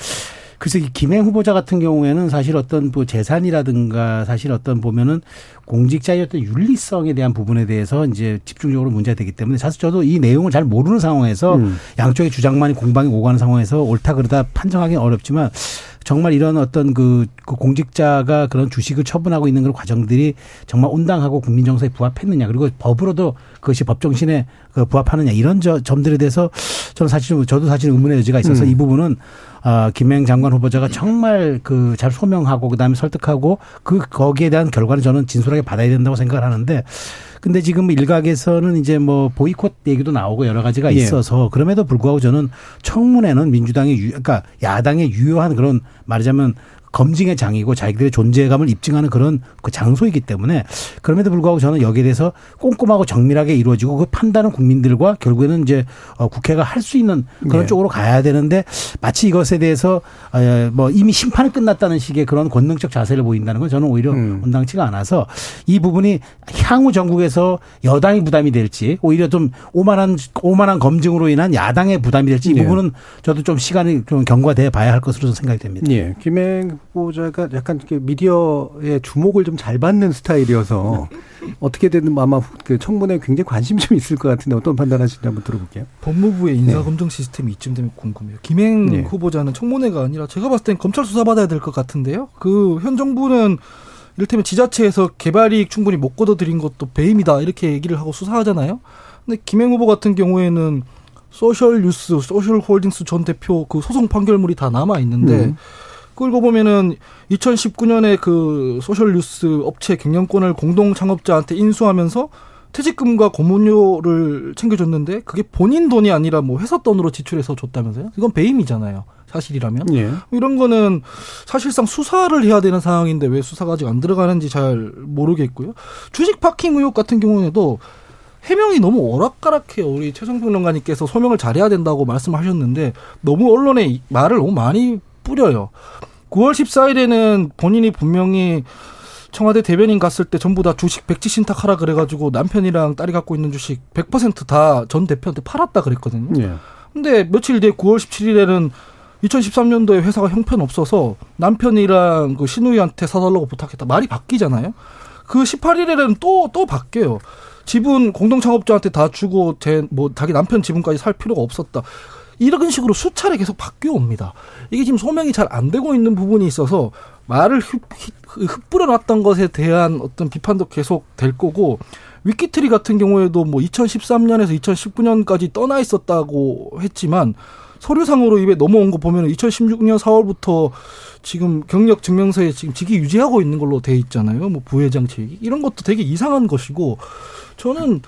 그래서 이 김행 후보자 같은 경우에는 사실 어떤 뭐 재산이라든가 사실 어떤 보면은 공직자의 어떤 윤리성에 대한 부분에 대해서 이제 집중적으로 문제가 되기 때문에 사실 저도 이 내용을 잘 모르는 상황에서 음. 양쪽의 주장만이 공방이 오가는 상황에서 옳다 그러다 판정하기는 어렵지만 정말 이런 어떤 그, 그 공직자가 그런 주식을 처분하고 있는 그런 과정들이 정말 온당하고 국민 정서에 부합했느냐 그리고 법으로도 그것이 법 정신에 그 부합하느냐 이런 저 점들에 대해서 저는 사실 저도 사실 의문의 여지가 있어서 음. 이 부분은 아, 김행 장관 후보자가 정말 그 잘 소명하고 그다음에 설득하고 그 거기에 대한 결과는 저는 진솔하게 받아야 된다고 생각을 하는데 근데 지금 일각에서는 이제 뭐 보이콧 얘기도 나오고 여러 가지가 예. 있어서 예. 그럼에도 불구하고 저는 청문회는 민주당의 유, 그러니까 야당의 유효한 그런 말하자면 검증의 장이고 자기들의 존재감을 입증하는 그런 그 장소이기 때문에 그럼에도 불구하고 저는 여기에 대해서 꼼꼼하고 정밀하게 이루어지고 그 판단은 국민들과 결국에는 이제 어, 국회가 할 수 있는 그런 네. 쪽으로 가야 되는데 마치 이것에 대해서 어, 뭐 이미 심판이 끝났다는 식의 그런 권능적 자세를 보인다는 건 저는 오히려 음. 온당치가 않아서 이 부분이 향후 전국에서 여당이 부담이 될지 오히려 좀 오만한 오만한 검증으로 인한 야당의 부담이 될지 이 네. 부분은 저도 좀 시간이 좀 경과돼 봐야 할 것으로 생각이 됩니다. 예. 김행 후보자가 약간 미디어의 주목을 좀 잘 받는 스타일이어서 어떻게든 아마 그 청문회 굉장히 관심이 좀 있을 것 같은데 어떤 판단하시는지 한번 들어볼게요. 법무부의 인사검증 네. 시스템이 이쯤 되면 궁금해요. 김행 네. 후보자는 청문회가 아니라 제가 봤을 땐 검찰 수사받아야 될 것 같은데요. 그 현 정부는 이를테면 지자체에서 개발이익 충분히 못 걷어들인 것도 배임이다 이렇게 얘기를 하고 수사하잖아요. 근데 김행 후보 같은 경우에는 소셜 뉴스, 소셜 홀딩스 전 대표 그 소송 판결문이 다 남아 있는데 음. 끌고 보면은 2019년에 그 소셜뉴스 업체 경영권을 공동 창업자한테 인수하면서 퇴직금과 고문료를 챙겨줬는데 그게 본인 돈이 아니라 뭐 회사 돈으로 지출해서 줬다면서요? 이건 배임이잖아요. 사실이라면. 예. 이런 거는 사실상 수사를 해야 되는 상황인데 왜 수사가 아직 안 들어가는지 잘 모르겠고요. 주식 파킹 의혹 같은 경우에도 해명이 너무 오락가락해요. 우리 최성평론가님께서 소명을 잘해야 된다고 말씀하셨는데 너무 언론에 말을 너무 많이 뿌려요. 9월 14일에는 본인이 분명히 청와대 대변인 갔을 때 전부 다 주식 백지 신탁하라 그래가지고 남편이랑 딸이 갖고 있는 주식 100%다 전 대표한테 팔았다 그랬거든요. 예. 근데 며칠 뒤에 9월 17일에는 2013년도에 회사가 형편 없어서 남편이랑 그 신우이한테 사달라고 부탁했다. 말이 바뀌잖아요. 그 18일에는 또, 또 바뀌어요. 지분 공동 창업자한테 다 주고 제, 뭐, 자기 남편 지분까지 살 필요가 없었다. 이런 식으로 수차례 계속 바뀌어 옵니다. 이게 지금 소명이 잘 안 되고 있는 부분이 있어서 말을 흩뿌려 놨던 것에 대한 어떤 비판도 계속 될 거고 위키트리 같은 경우에도 뭐 2013년에서 2019년까지 떠나 있었다고 했지만 서류상으로 입에 넘어온 거 보면 2016년 4월부터 지금 경력 증명서에 지금 직위 유지하고 있는 걸로 돼 있잖아요. 뭐 부회장 책이 이런 것도 되게 이상한 것이고 저는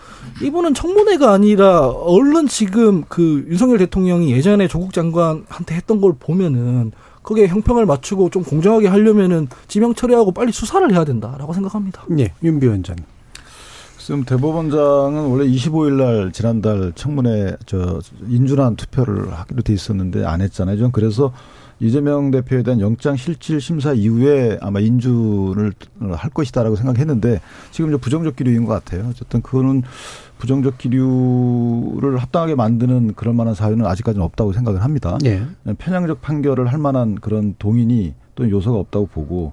이분은 청문회가 아니라 얼른 지금 그 윤석열 대통령이 예전에 조국 장관한테 했던 걸 보면은 거기에 형평을 맞추고 좀 공정하게 하려면은 지명 처리하고 빨리 수사를 해야 된다라고 생각합니다. 예, 윤비원장. 지금 대법원장은 원래 25일 날 지난달 청문회 저 인준안 투표를 하기로 돼 있었는데 안 했잖아요. 좀 그래서 이재명 대표에 대한 영장 실질 심사 이후에 아마 인준을 할 것이다라고 생각했는데 지금 이제 부정적 기류인 것 같아요. 어쨌든 그거는 부정적 기류를 합당하게 만드는 그럴 만한 사유는 아직까지는 없다고 생각을 합니다. 예. 편향적 판결을 할 만한 그런 동인이 또는 요소가 없다고 보고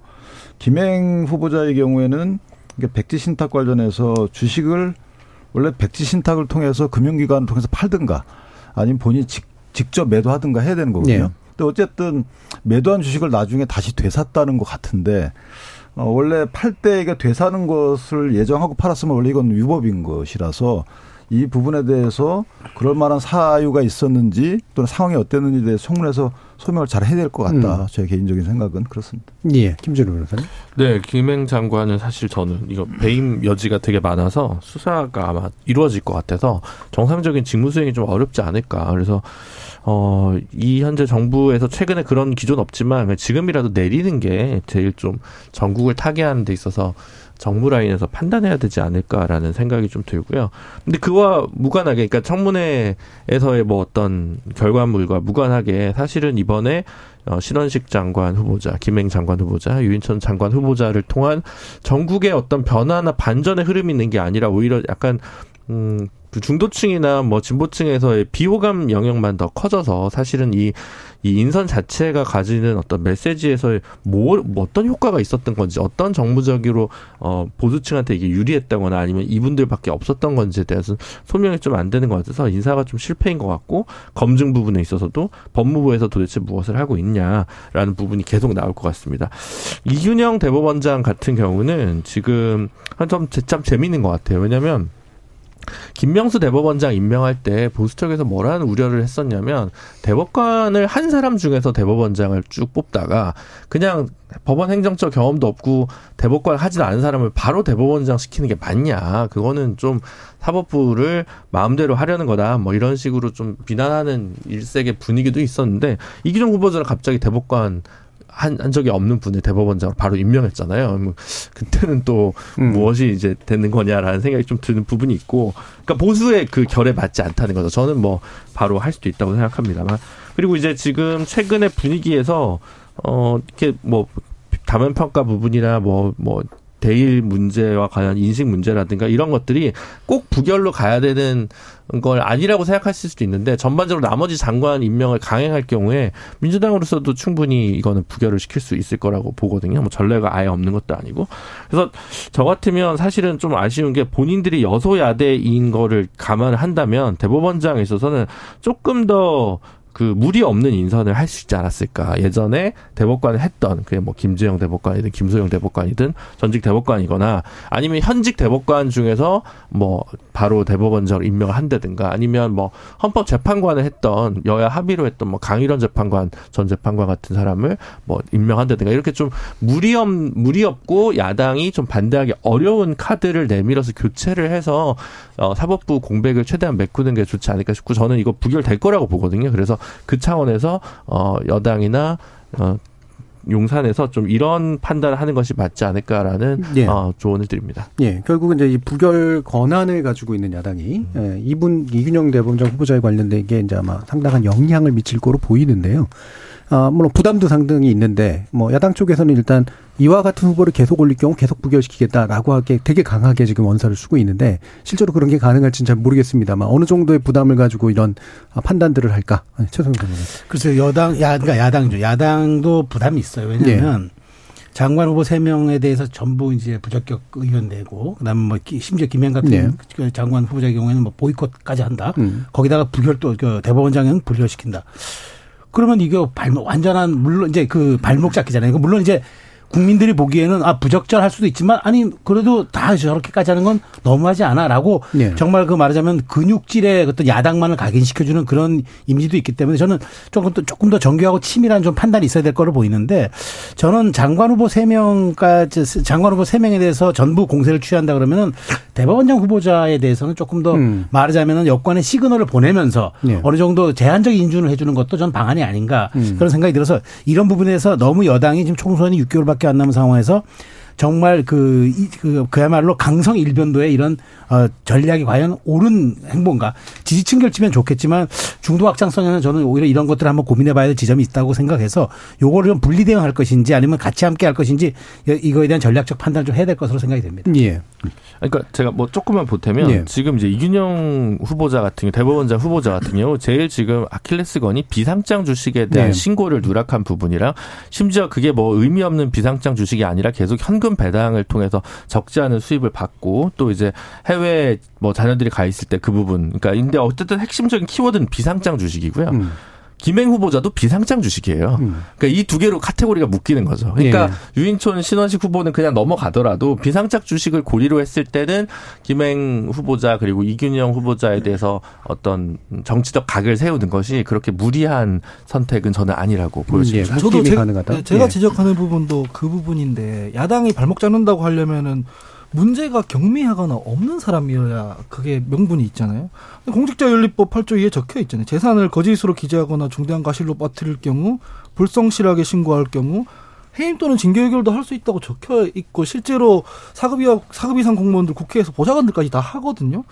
김행 후보자의 경우에는 백지 신탁 관련해서 주식을 원래 백지 신탁을 통해서 금융기관을 통해서 팔든가 아니면 본인이 직, 직접 매도하든가 해야 되는 거거든요. 예. 근데 어쨌든 매도한 주식을 나중에 다시 되샀다는 것 같은데 어, 원래 팔 때 되사는 것을 예정하고 팔았으면 원래 이건 위법인 것이라서 이 부분에 대해서 그럴 만한 사유가 있었는지 또는 상황이 어땠는지에 대해서 청문회에서 소명을 잘 해야 될 것 같다. 음. 제 개인적인 생각은 그렇습니다. 예, 김준호 변호사님. 네, 김행 장관은 사실 저는 이거 배임 여지가 되게 많아서 수사가 아마 이루어질 것 같아서 정상적인 직무 수행이 좀 어렵지 않을까. 그래서 어, 이 현재 정부에서 최근에 그런 기존 없지만 지금이라도 내리는 게 제일 좀 전국을 타개하는 데 있어서 정부 라인에서 판단해야 되지 않을까라는 생각이 좀 들고요. 근데 그와 무관하게, 그러니까 청문회에서의 뭐 어떤 결과물과 무관하게 사실은 이번에 어, 신원식 장관 후보자, 김행 장관 후보자, 유인천 장관 후보자를 통한 전국의 어떤 변화나 반전의 흐름이 있는 게 아니라 오히려 약간 음, 그 중도층이나 뭐 진보층에서의 비호감 영역만 더 커져서 사실은 이, 이 인선 자체가 가지는 어떤 메시지에서의 뭐, 뭐 어떤 효과가 있었던 건지 어떤 정무적으로 어, 보수층한테 이게 유리했다거나 아니면 이분들밖에 없었던 건지에 대해서 소명이 좀 안 되는 것 같아서 인사가 좀 실패인 것 같고 검증 부분에 있어서도 법무부에서 도대체 무엇을 하고 있냐라는 부분이 계속 나올 것 같습니다. 이균영 대법원장 같은 경우는 지금 좀참 재미있는 것 같아요. 왜냐하면 김명수 대법원장 임명할 때 보수 쪽에서 뭐라는 우려를 했었냐면 대법관을 한 사람 중에서 대법원장을 쭉 뽑다가 그냥 법원 행정적 경험도 없고 대법관 하지도 않은 사람을 바로 대법원장 시키는 게 맞냐. 그거는 좀 사법부를 마음대로 하려는 거다. 뭐 이런 식으로 좀 비난하는 일색의 분위기도 있었는데 이기종 후보자는 갑자기 대법관 한, 한 적이 없는 분을 대법원장으로 바로 임명했잖아요. 뭐 그때는 또 음. 무엇이 이제 되는 거냐라는 생각이 좀 드는 부분이 있고, 그러니까 보수의 그 결에 맞지 않다는 거죠. 저는 뭐 바로 할 수도 있다고 생각합니다만. 그리고 이제 지금 최근의 분위기에서 어 이렇게 뭐 다면 평가 부분이나 뭐뭐 뭐 대일 문제와 관련 인식 문제라든가 이런 것들이 꼭 부결로 가야 되는 걸 아니라고 생각하실 수도 있는데 전반적으로 나머지 장관 임명을 강행할 경우에 민주당으로서도 충분히 이거는 부결을 시킬 수 있을 거라고 보거든요. 뭐 전례가 아예 없는 것도 아니고. 그래서 저 같으면 사실은 좀 아쉬운 게 본인들이 여소야대인 거를 감안을 한다면 대법원장에 있어서는 조금 더 그 무리 없는 인선을 할 수 있지 않았을까. 예전에 대법관을 했던 그게 뭐 김재영 대법관이든 김소영 대법관이든 전직 대법관이거나 아니면 현직 대법관 중에서 뭐 바로 대법원장으로 임명을 한다든가 아니면 뭐 헌법 재판관을 했던 여야 합의로 했던 뭐 강일원 재판관 전 재판관 같은 사람을 뭐 임명한다든가 이렇게 좀 무리 없 무리 없고 야당이 좀 반대하기 어려운 카드를 내밀어서 교체를 해서 어 사법부 공백을 최대한 메꾸는 게 좋지 않을까 싶고 저는 이거 부결될 거라고 보거든요. 그래서 그 차원에서 어 여당이나 어 용산에서 좀 이런 판단을 하는 것이 맞지 않을까라는 예. 어, 조언을 드립니다. 예, 결국은 이제 이 부결 권한을 가지고 있는 야당이 음. 예, 이분 이균영 대법원장 후보자에 관련된 게 이제 아마 상당한 영향을 미칠 거로 보이는데요. 아, 물론 부담도 상당히 있는데 뭐 야당 쪽에서는 일단 이와 같은 후보를 계속 올릴 경우 계속 부결시키겠다라고 하게 되게 강하게 지금 원사를 쓰고 있는데 실제로 그런 게 가능할지는 잘 모르겠습니다만 어느 정도의 부담을 가지고 이런 판단들을 할까? 아, 최성근 의원님. 글쎄요, 여당, 야, 그러니까 야당이죠. 야당도 부담이 있어요. 왜냐하면 네. 장관 후보 세명에 대해서 전부 이제 부적격 의견 내고 그다음에 뭐 심지어 김행 같은 네. 그 장관 후보자의 경우에는 뭐 보이콧까지 한다. 음. 거기다가 부결 또그 대법원장은 불결시킨다. 그러면 이게 발목 완전한 물론 이제 그 발목 잡기잖아요. 물론 이제 국민들이 보기에는 아 부적절할 수도 있지만 아니 그래도 다 저렇게까지 하는 건 너무하지 않아라고 네. 정말 그 말하자면 근육질의 어떤 야당만을 각인시켜주는 그런 이미지도 있기 때문에 저는 조금 더 조금 더 정교하고 치밀한 좀 판단이 있어야 될 거로 보이는데 저는 장관 후보 세 명까지 장관 후보 세 명에 대해서 전부 공세를 취한다 그러면은 대법원장 후보자에 대해서는 조금 더 음. 말하자면은 여권의 시그널을 보내면서 네. 어느 정도 제한적 인준을 해주는 것도 전 방안이 아닌가 음. 그런 생각이 들어서 이런 부분에서 너무 여당이 지금 총선이 6개월밖에 밖에 안 남은 상황에서 정말 그, 그, 그야말로 강성 일변도의 이런 어, 전략이 과연 옳은 행보인가. 지지층 결집면 좋겠지만 중도 확장성에는 저는 오히려 이런 것들을 한번 고민해 봐야 될 지점이 있다고 생각해서 요거를 좀 분리 대응할 것인지 아니면 같이 함께 할 것인지 이거에 대한 전략적 판단을 좀 해야 될 것으로 생각이 됩니다. 예. 그러니까 제가 뭐 조금만 보태면 예. 지금 이제 이균영 후보자 같은 경우 대법원장 후보자 같은 경우 제일 지금 아킬레스건이 비상장 주식에 대한 예. 신고를 누락한 부분이랑 심지어 그게 뭐 의미 없는 비상장 주식이 아니라 계속 현금 배당을 통해서 적지 않은 수입을 받고 또 이제 해외 뭐 자녀들이 가 있을 때 그 부분 그러니까 근데 어쨌든 핵심적인 키워드는 비상장 주식이고요. 음. 김행 후보자도 비상장 주식이에요. 음. 그러니까 이 두 개로 카테고리가 묶이는 거죠. 그러니까 예. 유인촌 신원식 후보는 그냥 넘어가더라도 비상장 주식을 고리로 했을 때는 김행 후보자 그리고 이균영 후보자에 대해서 어떤 정치적 각을 세우는 것이 그렇게 무리한 선택은 저는 아니라고 보여집니다. 음, 예. 저도 제, 가능하다. 제가 예. 지적하는 부분도 그 부분인데 야당이 발목 잡는다고 하려면은 문제가 경미하거나 없는 사람이어야 그게 명분이 있잖아요. 공직자윤리법 8조 2에 적혀 있잖아요. 재산을 거짓으로 기재하거나 중대한 과실로 빠뜨릴 경우, 불성실하게 신고할 경우, 해임 또는 징계 의결도 할 수 있다고 적혀 있고 실제로 사급이와 사급 이상 공무원들 국회에서 보좌관들까지 다 하거든요.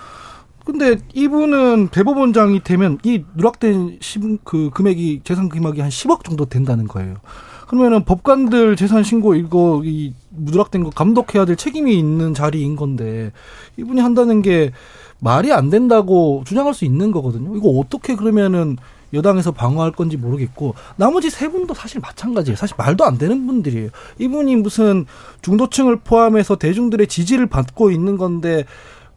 근데 이분은 대법원장이 되면 이 누락된 그 금액이 재산 금액이 한 10억 정도 된다는 거예요. 그러면은 법관들 재산 신고 이거 이 누락된 거 감독해야 될 책임이 있는 자리인 건데 이분이 한다는 게 말이 안 된다고 주장할 수 있는 거거든요. 이거 어떻게 그러면은 여당에서 방어할 건지 모르겠고 나머지 세 분도 사실 마찬가지예요. 사실 말도 안 되는 분들이에요. 이분이 무슨 중도층을 포함해서 대중들의 지지를 받고 있는 건데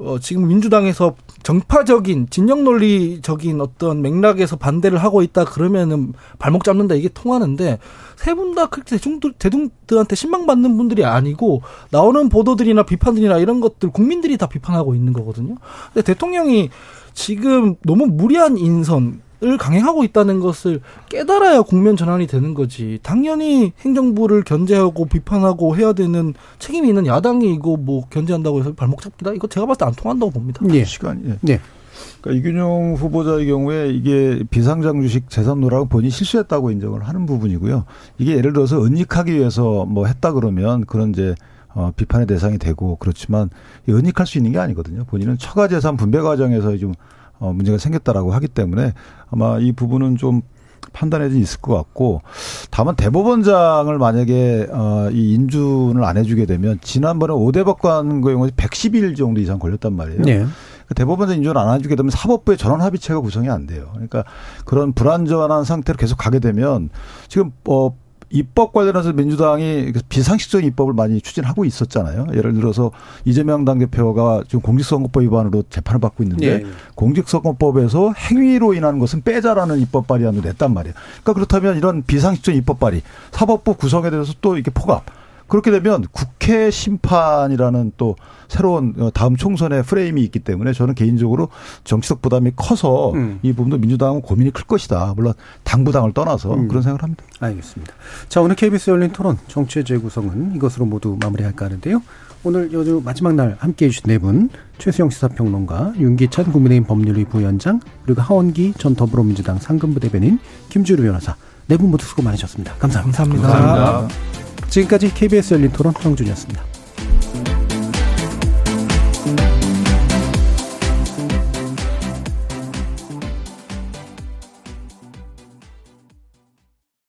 어, 지금 민주당에서 정파적인 진영 논리적인 어떤 맥락에서 반대를 하고 있다 그러면은 발목 잡는다 이게 통하는데 세 분 다 그렇게 대중들 대중들한테 신망받는 분들이 아니고 나오는 보도들이나 비판들이나 이런 것들 국민들이 다 비판하고 있는 거거든요. 근데 대통령이 지금 너무 무리한 인선 을 강행하고 있다는 것을 깨달아야 국면 전환이 되는 거지. 당연히 행정부를 견제하고 비판하고 해야 되는 책임이 있는 야당이 이거 뭐 견제한다고 해서 발목 잡기다. 이거 제가 봤을 때 안 통한다고 봅니다. 예. 시간이. 예. 네. 그러니까 이균용 후보자의 경우에 이게 비상장 주식 재산 누락을 본인이 실수했다고 인정을 하는 부분이고요. 이게 예를 들어서 은닉하기 위해서 뭐 했다 그러면 그런 이제 어, 비판의 대상이 되고 그렇지만 은닉할 수 있는 게 아니거든요. 본인은 처가 재산 분배 과정에서 좀 어, 문제가 생겼다라고 하기 때문에 아마 이 부분은 좀 판단에 있을 것 같고 다만 대법원장을 만약에 어, 이 인준을 안 해주게 되면 지난번에 오대 법관 경우에 110일 정도 이상 걸렸단 말이에요. 네. 그 대법원장 인준을 안 해주게 되면 사법부의 전원 합의체가 구성이 안 돼요. 그러니까 그런 불안전한 상태로 계속 가게 되면 지금 어 입법 관련해서 민주당이 비상식적인 입법을 많이 추진하고 있었잖아요. 예를 들어서 이재명 당대표가 지금 공직선거법 위반으로 재판을 받고 있는데 네. 공직선거법에서 행위로 인한 것은 빼자라는 입법 발의안을 냈단 말이에요. 그러니까 그렇다면 이런 비상식적인 입법 발의, 사법부 구성에 대해서 또 이렇게 포갑, 그렇게 되면 국회 심판이라는 또 새로운 어, 다음 총선의 프레임이 있기 때문에 저는 개인적으로 정치적 부담이 커서 음. 이 부분도 민주당은 고민이 클 것이다. 물론 당부당을 떠나서 음. 그런 생각을 합니다. 알겠습니다. 자, 오늘 KBS 열린 토론 정치의 재구성은 이것으로 모두 마무리할까 하는데요. 오늘 요즘 마지막 날 함께 해주신 네 분, 최수영 시사평론가, 윤기찬 국민의힘 법률위 부위원장, 그리고 하원기 전 더불어민주당 상근부 대변인, 김주루 변호사, 네 분 모두 수고 많으셨습니다. 감사합니다. 감사합니다. 감사합니다. 지금까지 KBS 열린 토론 황준이었습니다.